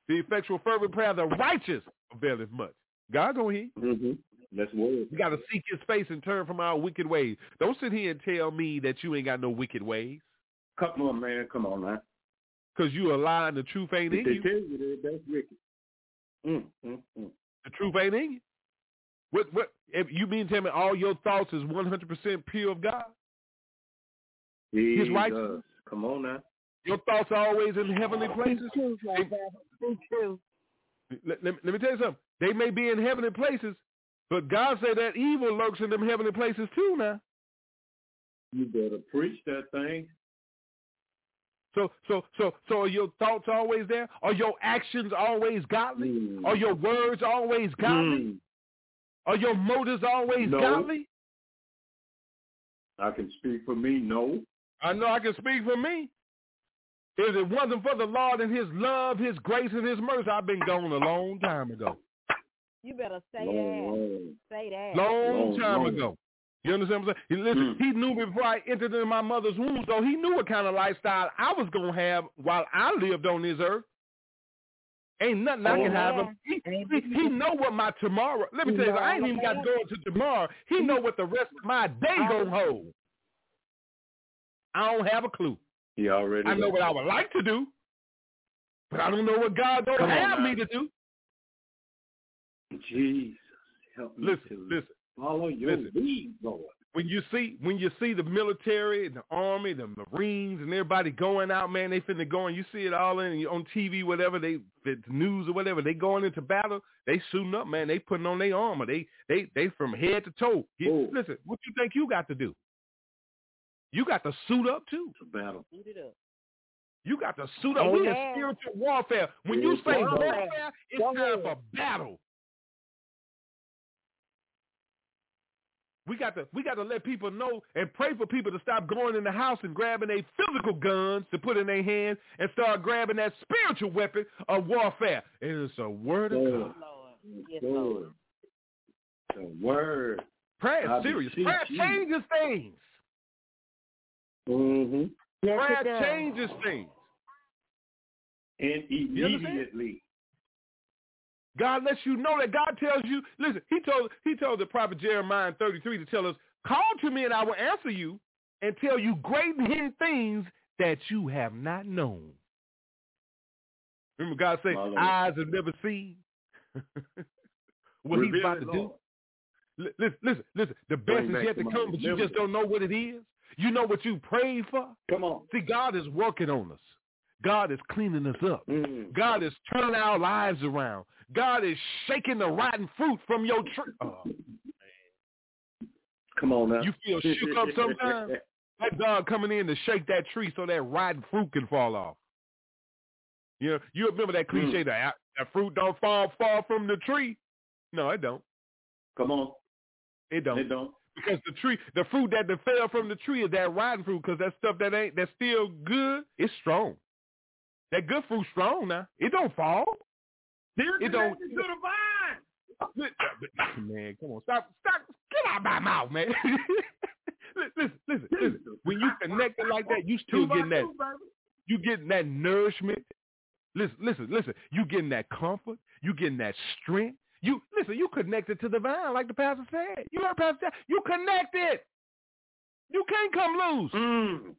The effectual fervent prayer of the righteous availeth much. God gonna hear. Mm-hmm. That's word. We got to seek his face and turn from our wicked ways. Don't sit here and tell me that you ain't got no wicked ways. Come on, man. Come on man. Because you a lie and the truth ain't in If they you. tell you that, that's wicked. Mm, mm, mm. The truth ain't in you. What, what, if you mean to tell me all your thoughts is 100% pure of God? Jesus. righteousness. Come on now. Your thoughts are always in heavenly places? Speak truth, my brother. Speak truth. Let, let, let me tell you something. They may be in heavenly places, but God said that evil lurks in them heavenly places too now. You better preach that thing. So, so, so, so are your thoughts always there? Are your actions always godly? Mm. Are your words always godly? Mm. Are your motives always No. godly? I can speak for me. No. I know I can speak for me. If it wasn't for the Lord and his love, his grace, and his mercy, I've been gone a long time ago. You better say Long, that. long. Say that. Long Long, time long. ago. You understand what I'm saying? He, listen, Mm. he knew me before I entered into my mother's womb, so he knew what kind of lifestyle I was going to have while I lived on this earth. Ain't nothing I can have. Him. He, he, he know what my tomorrow. Let me tell you, I ain't even got to go into tomorrow. He know what the rest of my day gonna hold. I don't have a clue. He already. I know what I would like to do, but I don't know what God gonna Come have now. me to do. Jesus, help me Listen, to listen. follow your listen. lead, Lord. When you see when you see the military, and the army, the Marines, and everybody going out, man, they finna go and you see it all in on TV, whatever they the news or whatever. They going into battle, they suiting up, man. They putting on their armor. They they they from head to toe. You- Oh. listen, what you think you got to do? You got to suit up too. It's battle. Eat it up. You got to suit up. Oh, we in Amen. spiritual warfare. When you Spiritual say warfare. warfare, it's Go time ahead. for battle. We got to we got to let people know and pray for people to stop going in the house and grabbing their physical guns to put in their hands and start grabbing that spiritual weapon of warfare. It is a word of God. Lord. Yes, Lord. Lord. The word. Prayer I is serious. beseech Prayer you. changes things. Mm-hmm. Prayer changes things. And You understand? immediately. God lets you know that God tells you, listen, he told he told the prophet Jeremiah in 33 to tell us, call to me and I will answer you and tell you great hidden things that you have not known. Remember God say, eyes have never seen what he's about to do. Lord. Li- Listen, listen, listen. The best Bring is yet to to come, but you just don't know what it is. You know what you prayed for. Come on. See, God is working on us. God is cleaning us up. Mm. God is turning our lives around. God is shaking the rotten fruit from your tree. Oh, Come on now. you feel shook up sometimes? That God coming in to shake that tree so that rotten fruit can fall off. You know, you remember that cliche that that fruit don't fall far from the tree? No, it don't. Come on. It don't. It don't. Because the tree, the fruit that that fell from the tree is that rotten fruit. Because that stuff that ain't that's still good, it's strong. That good fruit strong now. It don't fall. It don't- to the vine. Man, come on, stop, stop, get out of my mouth, man. listen, listen, listen. When you connect it like that, you still getting that. You getting that nourishment. Listen, listen, listen. You getting that comfort. You getting that strength. You listen. You connected to the vine, like the pastor said. You heard pastor. You connected. You can't come loose. Mm.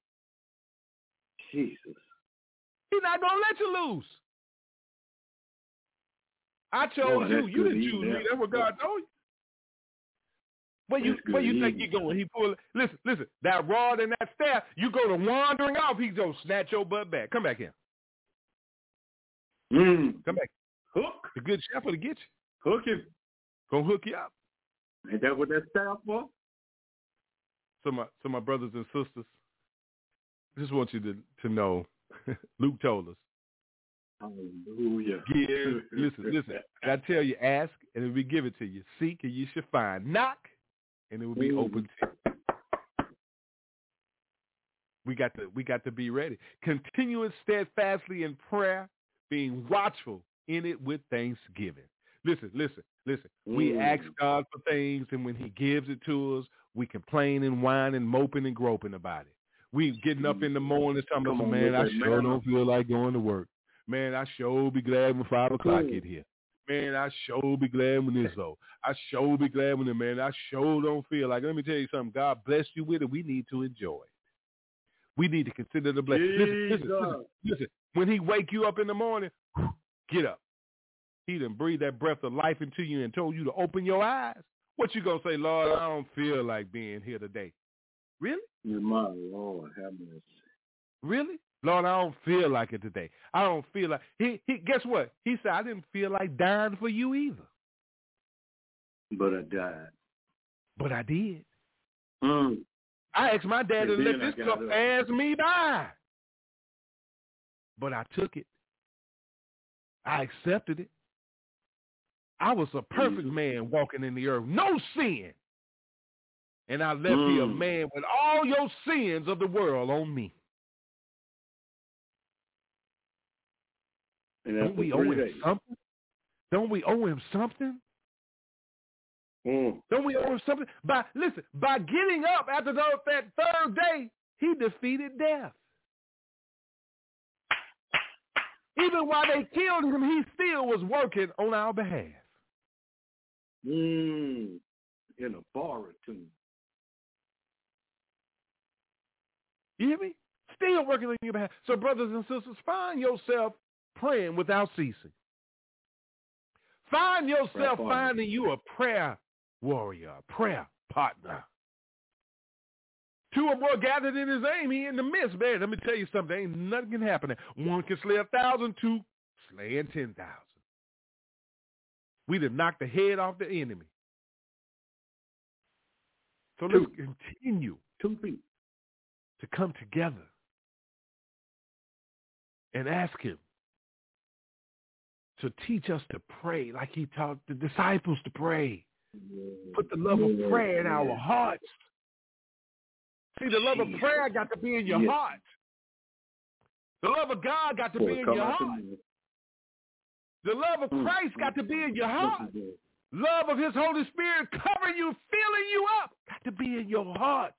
Jesus. He's not gonna let you loose. I chose you. You didn't choose me. That's what God told you. Where you where you think eating. you going? He pull. Listen, listen. That rod and that staff. You go to wandering off. He's gonna snatch your butt back. Come back here. Mm. Come back. Hook. The good shepherd to get you. Hook him. Gonna hook you up. Ain't that what that staff for? So my so my brothers and sisters, I just want you to to know, Luke told us. Hallelujah. Give, listen, listen. I tell you, ask and it will be given to you. Seek and you shall find. Knock and it will be Mm. open to you. We got to we got to be ready. Continuing steadfastly in prayer, being watchful in it with thanksgiving. Listen, listen, listen. We Mm. ask God for things, and when He gives it to us, we complain and whine and moping and groping about it. We getting up in the morning talking Come about, man, I sure don't feel like going to work. Man, I sure be glad when five o'clock Mm. get here. Man, I sure be glad when this over. I sure be glad when the man. I sure don't feel like. Let me tell you something. God bless you with it. We need to enjoy it. We need to consider the blessing. Listen, listen, listen, listen. When He wake you up in the morning, get up. He done breathe that breath of life into you and told you to open your eyes. What you gonna say, Lord? I don't feel like being here today. Really? My Lord, have mercy. Really? Lord, I don't feel like it today. I don't feel like he he guess what? He said I didn't feel like dying for you either. But I died. But I did. Mm. I asked my dad to let this cup pass me by. But I took it. I accepted it. I was a perfect Mhm. man walking in the earth. No sin. And I left you a Mm. man with all your sins of the world on me. And Don't we owe him days. something? Don't we owe him something? Mm. Don't we owe him something? By listen, by getting up after those, that third day, he defeated death. Even while they killed him, he still was working on our behalf. Mm. In a bar or two. You hear me? Still working on your behalf. So, brothers and sisters, find yourself praying without ceasing. Find yourself finding you a prayer warrior, a prayer partner. Two or more gathered in his name, he in the midst, man. Let me tell you something. Ain't nothing can happen. One can slay a thousand, two slaying ten thousand. We'd have knocked the head off the enemy. So let's Two. continue Two feet. To come together and ask him to teach us to pray like he taught the disciples to pray. Put the love of prayer in our hearts. See, the love of prayer got to be in your heart. The love of God got to be in your heart. The love of Mm. Christ got to be in your heart. Yes. Love of his Holy Spirit covering you, filling you up, got to be in your heart.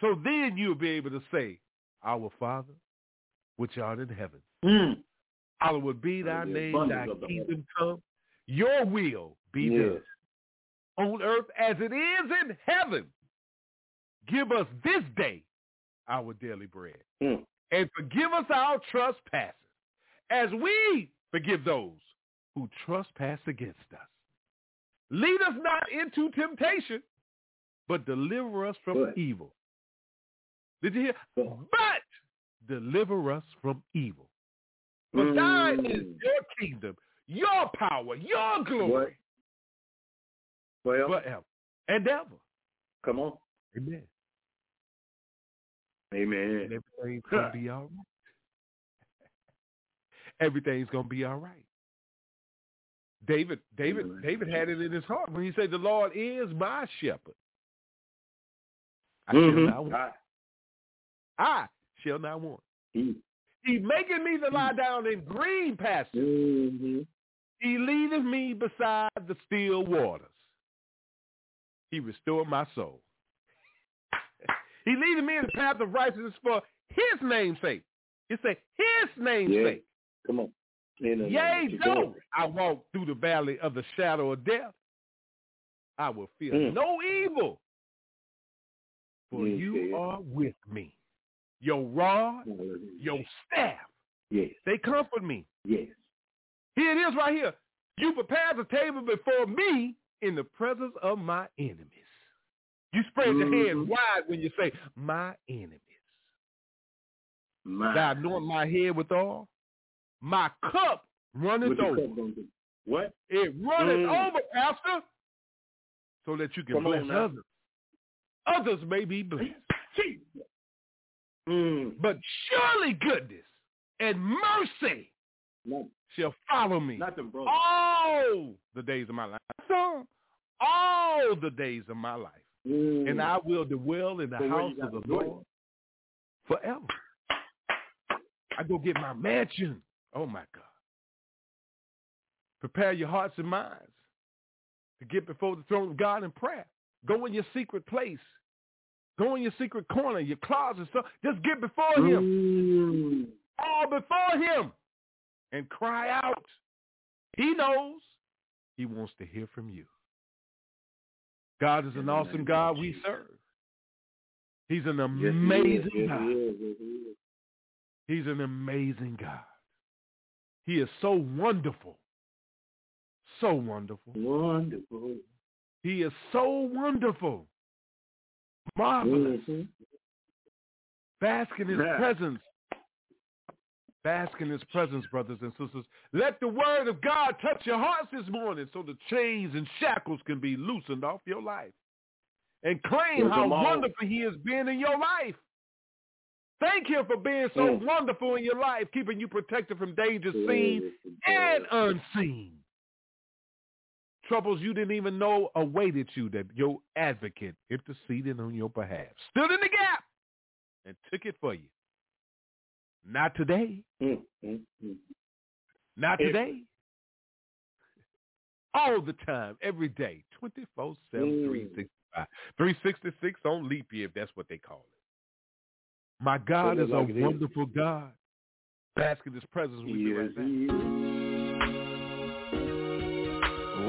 So then you'll be able to say, Our Father, which art in heaven, Mm. hallowed be thy Out of the name, thy abundance of the kingdom come, your will be Yes. done on earth as it is in heaven. Give us this day our daily bread. Mm. And forgive us our trespasses, as we forgive those who trespass against us. Lead us not into temptation, but deliver us from Good. evil. Did you hear? But deliver us from evil. For thine is Mm. your kingdom, your power, your glory, Well, forever and ever. come on. Amen. And Amen. everything's gonna be all right. Everything's gonna be all right. David, David, Amen. David had it in his heart when he said, "The Lord is my shepherd. I shall Mhm. not want. Ah, I shall not want. he- He maketh me to lie down in green pastures. Mhm. He leadeth me beside the still waters. He restored my soul. he leadeth me in the path of righteousness for his name's sake. It say his name's Yeah. sake. Come on. Yea, though I walk through the valley of the shadow of death, I will fear Mm. no evil, for Yes, you are with me. Your rod, your staff, Yes. they comfort me. Yes. Here it is right here. You prepare the table before me in the presence of my enemies. You spread your hands Mhm. wide when you say, my enemies. My. Thou anoint my head with oil. My cup Run it What the over. cup? What? It run it Mm. over, Pastor, so that you can Come bless others. Others may be blessed. Jesus. Mm. But surely goodness and mercy shall follow me all the days of my life. All the days of my life. Mm. And I will dwell in the So house of the gotta it? Lord forever. I go get my mansion. Oh my God. Prepare your hearts and minds to get before the throne of God in prayer. Go in your secret place. Go in your secret corner, your closet. stuff. just get before him. Mm. All before him. And cry out. He knows. He wants to hear from you. God is an awesome God we serve. He's an Yes, he is. amazing Yes, God. Yes. He's an amazing God. He is so wonderful. So wonderful. Wonderful. He is so wonderful. Marvelous. Mhm. Bask in his Yeah. presence. Bask in his presence, brothers and sisters. Let the word of God touch your hearts this morning so the chains and shackles can be loosened off your life. And claim how wonderful he has been in your life. Thank him for being so Mm. wonderful in your life, keeping you protected from dangers seen and unseen. Troubles you didn't even know awaited you that your advocate interceded on your behalf. Stood in the gap and took it for you. Not today. Mm, mm, mm. Not today. All the time, every day, 24-7, Mm. 365. 366 on leap year, if that's what they call it. My God is look a like it is. wonderful God. Bask in his presence. We'll be right back.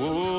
Oh,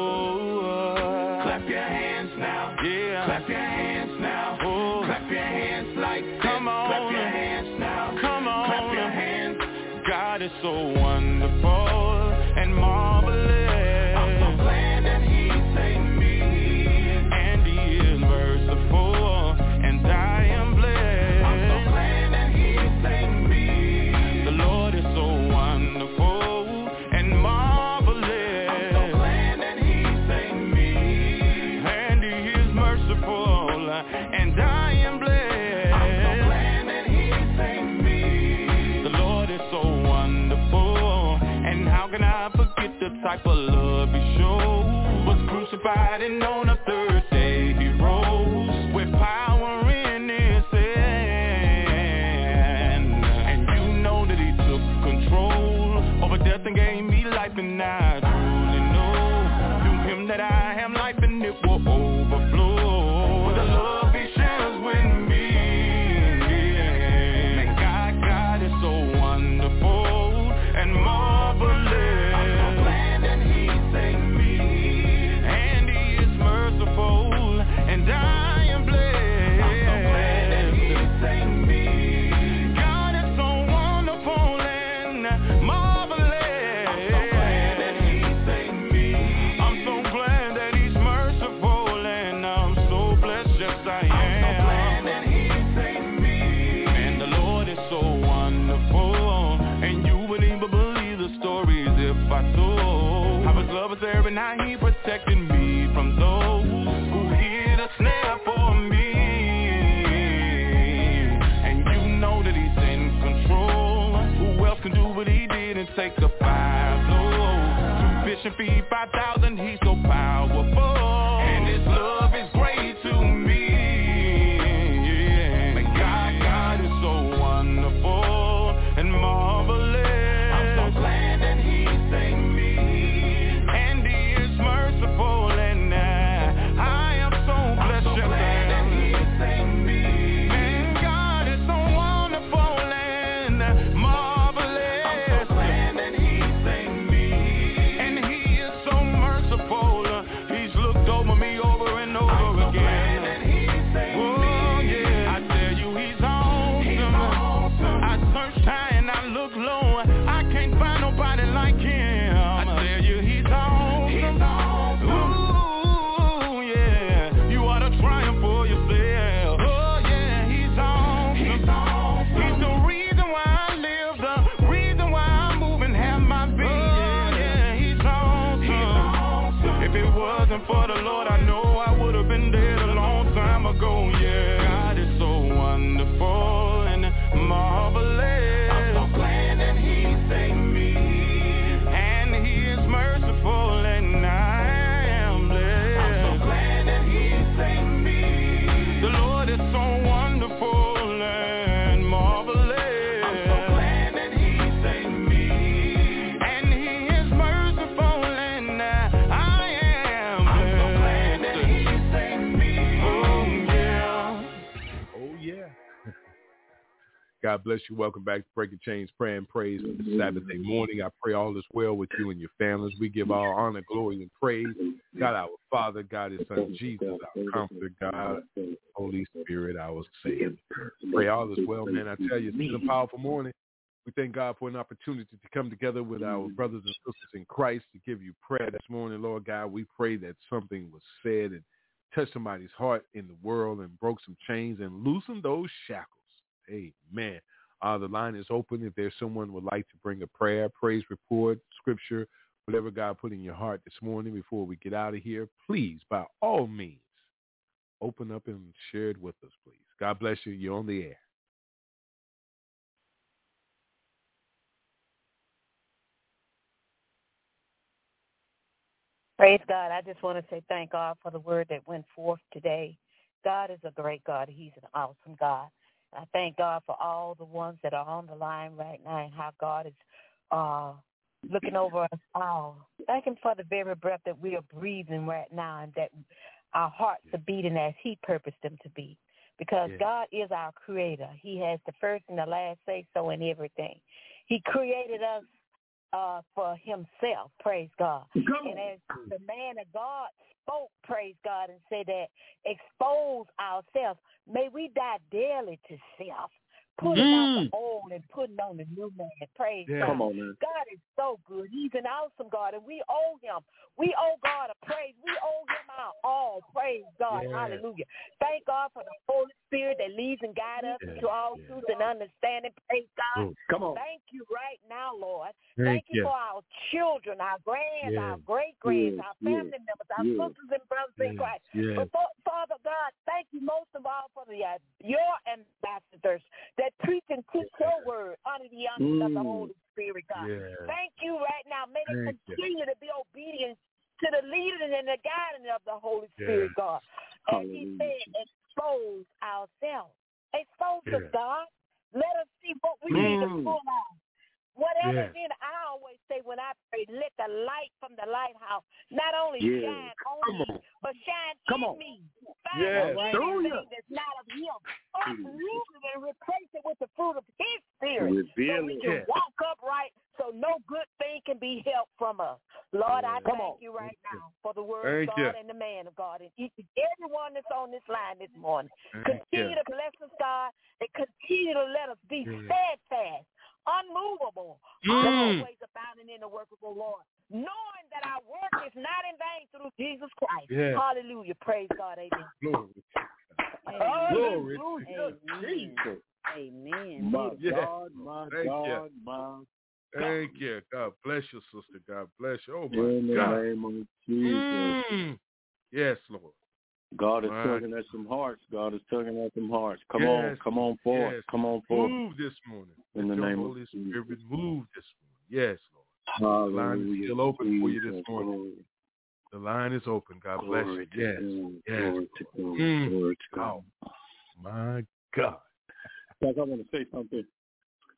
type of love he showed? Was crucified and on the third day he rose with power in his hand. And you know that he took control over death and gave me life, and I and feed God bless you. Welcome back to Breaking Chains, Prayer and Praise for this mm-hmm. Saturday morning. I pray all is well with you and your families. We give all honor, glory, and praise. God our Father, God His Son Jesus, our Comforter, God, Holy Spirit, our Savior. Pray all is well, man. I tell you, it's a powerful morning. We thank God for an opportunity to come together with our mm-hmm. brothers and sisters in Christ to give you prayer this morning, Lord God. We pray that something was said and touched somebody's heart in the world and broke some chains and loosened those shackles. Amen. Uh, the line is open. If there's someone would like to bring a prayer, praise report, scripture, whatever God put in your heart this morning before we get out of here, please, by all means, open up and share it with us, please. God bless you. You're on the air. Praise God. I just want to say thank God for the word that went forth today. God is a great God. He's an awesome God. I thank God for all the ones that are on the line right now and how God is uh, looking over us all. Thank Him for the very breath that we are breathing right now and that our hearts are beating as He purposed them to be. Because Yeah. God is our creator. He has the first and the last say so in everything. He created us uh, for himself, praise God. And as the man of God spoke, praise God, and said that expose ourselves, may we die daily to self, putting out the old and putting on the new man, praise Yeah. God. Come on, man. God is so good. He's an awesome God, and we owe him. We owe God a praise. We owe him our all. Praise God. Yeah. Hallelujah. Thank God for the Holy Spirit that leads and guides us Yeah, to all yeah. truth and understanding. Praise God. Oh, Come on. Thank you right now, Lord. Thank Thank you for our children, our grands, Yeah. our great grands, Yes, our yes, family members, our yes. sisters and brothers in Christ. yes. But for, Father God, thank you most of all for the uh, your ambassadors that preach and teach your word under the unction of the Mm. Holy Spirit, God. Thank you right now. May they Thank you. continue to be obedient to the leading and the guiding of the Holy Spirit, Yes. God. As he said, expose ourselves. Expose us, God. Let us see what we need to Mm. pull out. Whatever's Yes. in, I always say when I pray, let the light from the lighthouse not only Yes. shine on me, but shine Come in on. me. Find Yes. anything Hallelujah. that's not of him. Uproot it and replace it with the fruit of his spirit. Reveal so we can Yeah. walk upright so no good thing can be helped from us. Lord, I Come thank on. you right Thank you. now for the word Thank of you. God and the man of God and each and everyone that's on this line this morning. Thank Continue you. to bless us, God, and continue to let us be Yeah. steadfast, unmovable, Mm. always abounding in the work of the Lord, knowing that our work is not in vain through Jesus Christ. Yeah. Hallelujah. Praise God. Amen. Glory. Glory Amen. Jesus. Amen. My Yeah. God, my Thank you. God, my Thank you. God bless you, sister. God bless you. Oh, In my the God. name of Jesus. Mm. Yes, Lord. God is My tugging at some hearts. God is tugging at some hearts. Come Yes, on, come on forth. yes. Come on forth. Move this morning. In Let the name of Holy Jesus. Spirit move this morning. Yes, Lord. The line is still open for you this morning. Glory, The line is open. God bless glory you. Yes. God. yes, Glory to God. Mm. Glory to God. Oh, my God. Guys, I want to say something.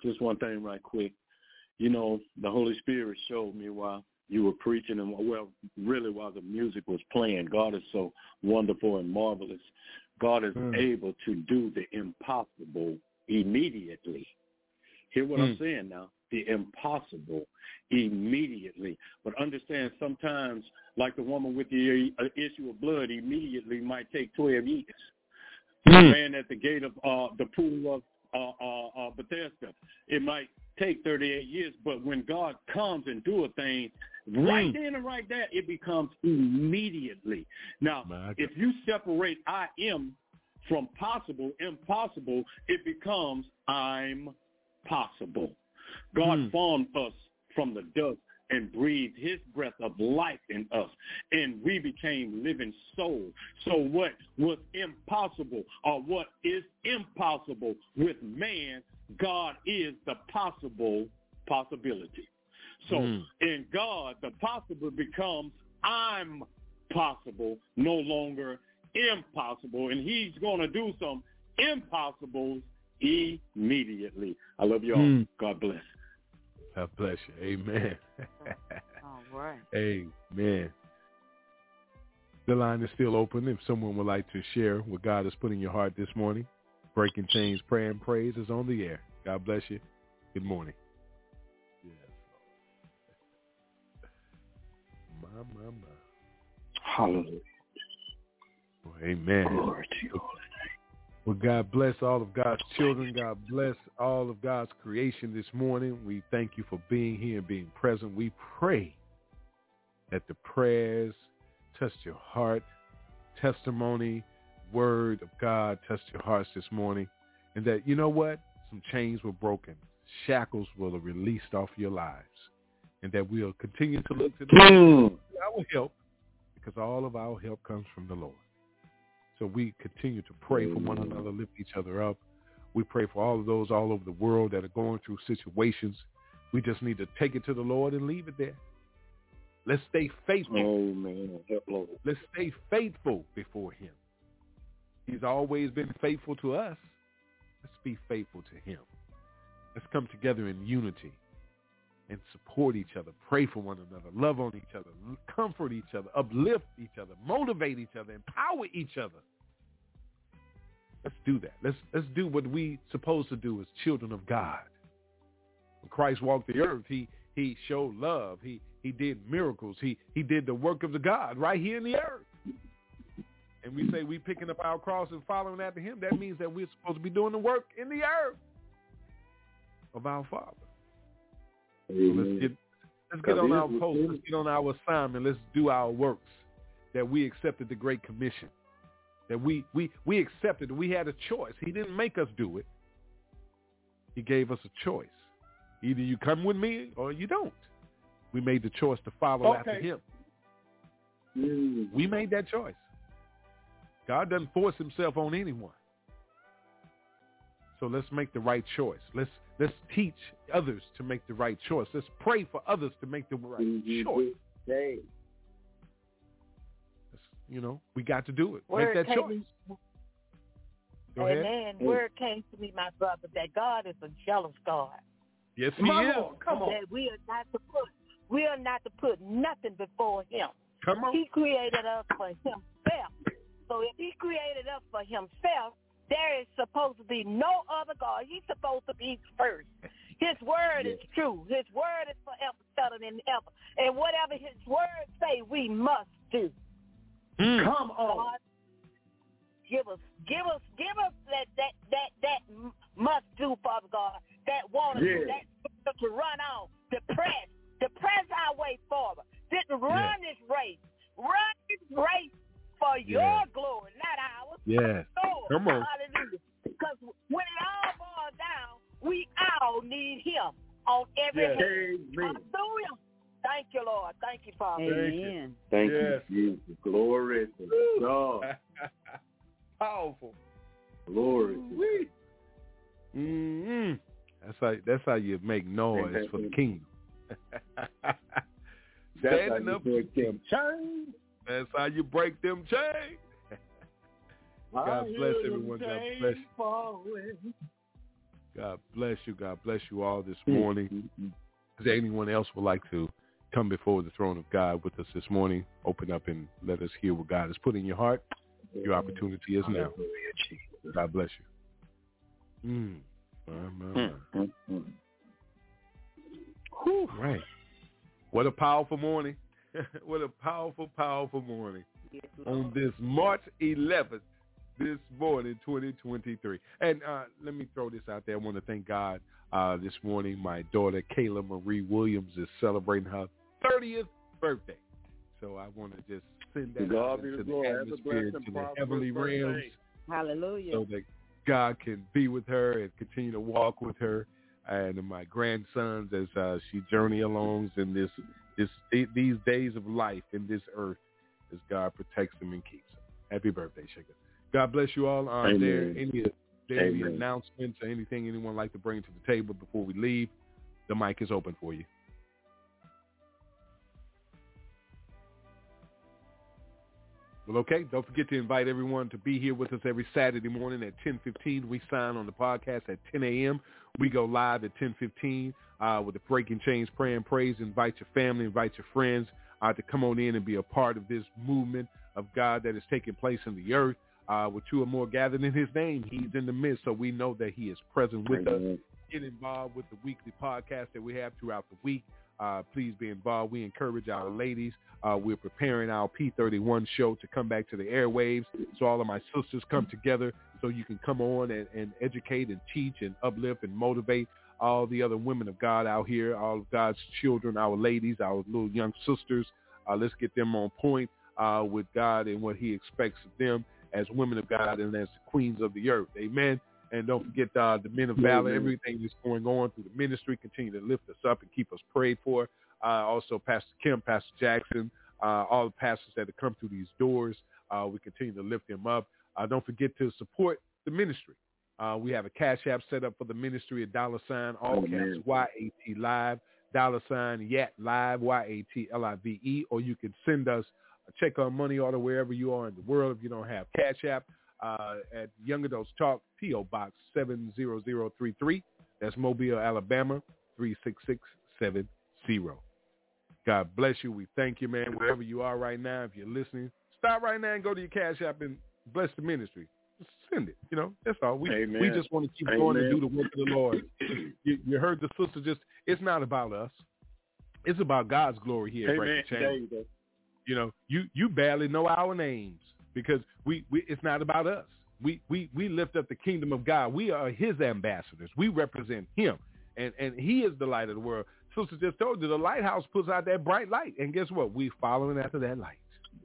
Just one thing right quick. You know, the Holy Spirit showed me while you were preaching and well, really while the music was playing. God is so wonderful and marvelous. God is Mm. able to do the impossible immediately. Hear what I'm Mm. saying now? The impossible immediately. But understand sometimes, like the woman with the uh, issue of blood, immediately might take 12 years. The Mm. man at the gate of uh, the pool of uh, uh, uh, Bethesda, it might take 38 years, but when God comes and do a thing, right Mm. then and right there, it becomes immediately. Now, My if you separate I am from possible, impossible, it becomes I'm possible. God Hmm. formed us from the dust and breathed his breath of life in us, and we became living souls. So what was impossible or what is impossible with man, God is the possible possibility. So Mm. in God, the possible becomes I'm possible, no longer impossible. And he's going to do some impossibles immediately. I love you all. Mm. God bless. God bless you. Amen. All right. Amen. The line is still open. If someone would like to share what God has put in your heart this morning, Breaking Chains Prayer and Praise is on the air. God bless you. Good morning. My, my, my. Hallelujah. Amen. Glory to you. Well, God bless all of God's children. God bless all of God's creation this morning. We thank you for being here and being present. We pray that the prayers touched your heart, testimony, word of God touched your hearts this morning, and that, you know what? Some chains were broken. Shackles were released off your lives, and that we'll continue to look to the Mm. our help because all of our help comes from the Lord. So we continue to pray for one another, lift each other up. We pray for all of those all over the world that are going through situations. We just need to take it to the Lord and leave it there. Let's stay faithful. Amen. Let's stay faithful before him. He's always been faithful to us. Let's be faithful to him. Let's come together in unity and support each other, pray for one another, love on each other, comfort each other, uplift each other, motivate each other, empower each other. Let's do that. Let's let's do what we supposed to do as children of God. When Christ walked the earth, he he showed love. He he did miracles. He he did the work of the God right here in the earth. And we say we picking up our cross and following after him. That means that we're supposed to be doing the work in the earth of our Father. So let's get let's get on our post. Let's get on our assignment. Let's do our works that we accepted the Great Commission. That we we we accepted. We had a choice. He didn't make us do it. He gave us a choice. Either you come with me or you don't. We made the choice to follow after him. Mm. We made that choice. God doesn't force himself on anyone. So let's make the right choice. Let's let's teach others to make the right choice. Let's pray for others to make the right Mhm. choice. Hey. You know, we got to do it. Word make that came, choice. Go ahead. Amen. Word came to me, my brother, that God is a jealous God. Yes, he Come is. on, come on. That we are not to put we are not to put nothing before him. Come on. He created us for himself. So if he created us for himself, there is supposed to be no other God. He's supposed to be first. His word is true. His word is forever better than ever. And whatever his word say, we must do. Mm. Come on. God, give us, give us, give us that that that that must do, Father God. That want to Yeah. that to run on, to press, to press our way forward. Didn't run this race, run this race for your glory, not ours. Yes. Lord, Come on. hallelujah. Because when it all boils down, we all need Him on every Yes. hand. Hallelujah. Thank you, Lord. Thank you, Father. Amen. Thank Yes. you, Jesus. Glory to God. Powerful. Glory to mm That's how that's how you make noise for the kingdom. That's how Standing you up, break them chains. That's how you break them chains. God bless everyone. God bless you. falling. God bless you. God bless you all this morning. Is there anyone else would like to come before the throne of God with us this morning? Open up and let us hear what God has put in your heart. Your opportunity is now. God bless you. Mm. My, my, my. Mm, mm, mm. Whew, right. What a powerful morning. what a powerful, powerful morning on this March 11th, this morning, 2023. And uh, let me throw this out there. I want to thank God uh, this morning. My daughter, Kayla Marie Williams, is celebrating her 30th birthday. So I want to just send that God out be into the the glory. Have a atmosphere, to the heavenly realms Hallelujah. so that God can be with her and continue to walk with her and my grandsons as uh, she journey along in this this these days of life in this earth as God protects them and keeps them. Happy birthday, Sugar. God bless you all. Uh, Are Amen. there any, there any Amen. announcements or anything anyone like to bring to the table before we leave? The mic is open for you. Well, okay. Don't forget to invite everyone to be here with us every Saturday morning at 10:15. We sign on the podcast at 10 a.m. We go live at 10:15 uh, with the Breaking Chains Prayer and Praise. Invite your family, invite your friends uh, to come on in and be a part of this movement of God that is taking place in the earth. Uh, with two or more gathered in His name, He's in the midst, so we know that He is present with us get involved with the weekly podcast that we have throughout the week. Uh, please be involved. We encourage our ladies. Uh, we're preparing our P31 show to come back to the airwaves. So all of my sisters come together so you can come on and, and educate and teach and uplift and motivate all the other women of God out here, all of God's children, our ladies, our little young sisters. Uh, let's get them on point uh, with God and what he expects of them as women of God and as the queens of the earth. Amen. And don't forget uh, the men of valor, Amen. everything that's going on through the ministry. Continue to lift us up and keep us prayed for. Uh, also, Pastor Kim, Pastor Jackson, uh, all the pastors that have come through these doors. Uh, we continue to lift them up. Uh, don't forget to support the ministry. Uh, we have a cash app set up for the ministry, a dollar sign, all caps. Y-A-T live, dollar sign, YAT live, Y-A-T-L-I-V-E, or you can send us a check on money order wherever you are in the world if you don't have cash app uh, at Young Adults Talk, P.O. Box 70033. That's Mobile, Alabama, 36670. God bless you. We thank you, man, wherever you are right now. If you're listening, stop right now and go to your cash app and bless the ministry. Send it. You know, that's all. We Amen. we just want to keep going and do the work of the Lord. You, you heard the sister just, it's not about us. It's about God's glory here at Amen. Breaking Chains. You. You know, you you barely know our names because we, we it's not about us. We we we lift up the kingdom of God. We are His ambassadors. We represent Him, and and He is the light of the world. Sister just told you the lighthouse puts out that bright light, and guess what? We following after that light.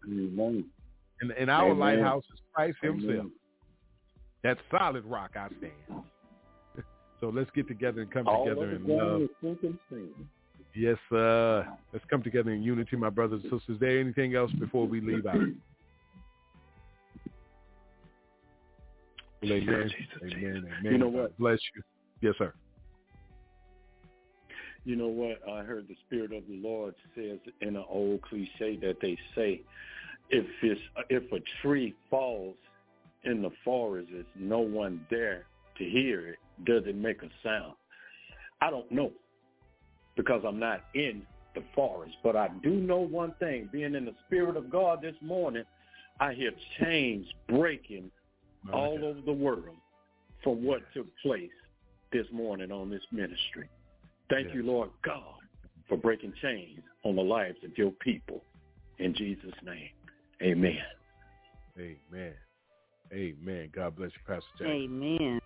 Amen. And and our Amen. lighthouse is Christ Amen. That solid rock I stand. so let's get together and come All together the love. ground is sinking sand. Yes, uh, let's come together in unity, my brothers and sisters. Is there anything else before we leave out? Amen. Amen. Amen. You know what? Bless you. Yes, sir. You know what? I heard the Spirit of the Lord says in an old cliche that they say, if it's, if a tree falls in the forest, there's no one there to hear it. Does it make a sound? I don't know because I'm not in the forest, but I do know one thing. Being in the Spirit of God this morning, I hear chains breaking My all God. over the world for what took place this morning on this ministry. Thank Yes. you, Lord God, for breaking chains on the lives of your people. In Jesus' name, amen. Amen. Amen. God bless you, Pastor Jack. Amen.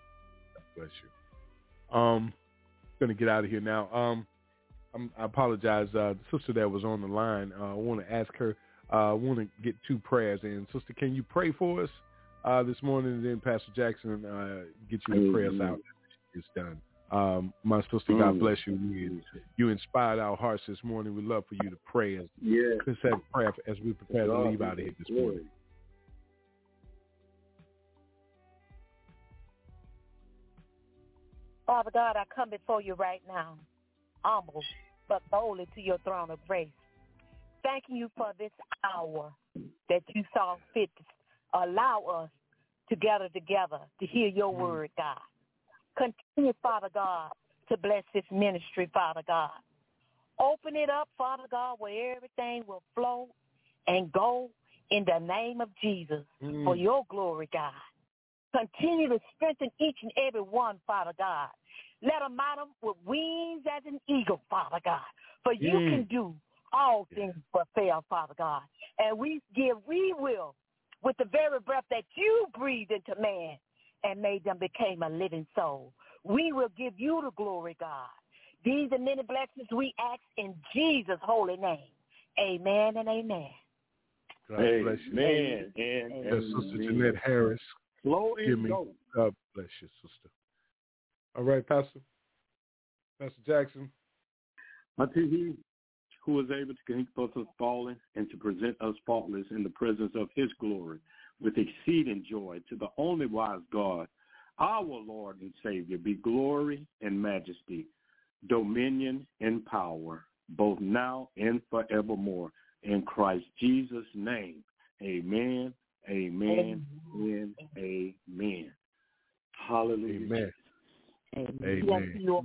God bless you. Um, gonna get out of here now. Um, I'm, I apologize. Uh, the sister that was on the line, uh, I want to ask her. Uh, I want to get two prayers in. Sister, can you pray for us uh, this morning, and then Pastor Jackson uh, get you the prayers out. It's done. Um, my sister, God Mm. bless you. You, you inspired our hearts this morning. We'd love for you to pray as Yeah. let's have prayer as we prepare to leave out of here this morning. Father God, I come before you right now, humble but boldly to your throne of grace. Thanking you for this hour that you saw fit to allow us to gather together to hear your mm-hmm. word, God. Continue, Father God, to bless this ministry, Father God. Open it up, Father God, where everything will flow and go in the name of Jesus mm. for your glory, God. Continue to strengthen each and every one, Father God. Let them mount 'em with wings as an eagle, Father God. For you Mm. can do all things but fail, Father God. And we give, we will, with the very breath that you breathed into man and made them become a living soul. We will give you the glory, God. These are many blessings we ask in Jesus' holy name. Amen and amen. God bless you. Amen. And, That's Sister Jeanette Harris. Slow Give me. go. God bless you, sister. All right, Pastor. Pastor Jackson. Until he who is able to keep us from falling and to present us faultless in the presence of his glory with exceeding joy to the only wise God, our Lord and Savior, be glory and majesty, dominion and power, both now and forevermore. In Christ Jesus' name, amen, amen, and amen. Hallelujah. Amen. Amen. Amen.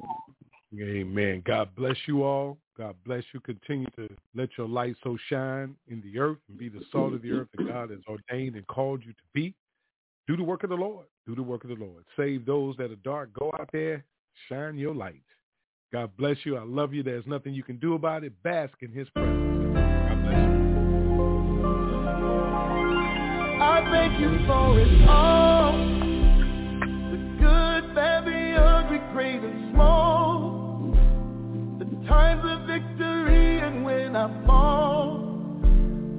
Amen. God bless you all. God bless you. Continue to let your light so shine in the earth and be the salt of the earth that God has ordained and called you to be. Do the work of the Lord. Do the work of the Lord. Save those that are dark. Go out there. Shine your light. God bless you. I love you. There's nothing you can do about it. Bask in his presence. God bless you. I thank you for it all. And small. The times of victory and when I fall.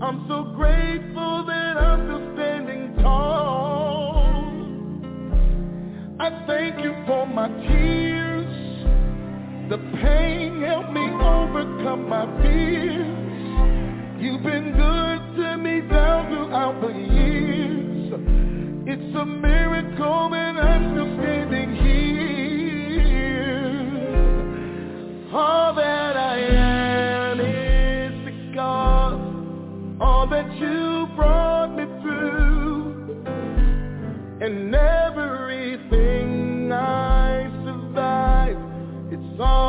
I'm so grateful that I'm still standing tall. I thank you for my tears. The pain helped me overcome my fears. You've been good to me down throughout the years. It's a miracle that I'm still standing here. All that I am is because all that you brought me through. And everything I survive, it's all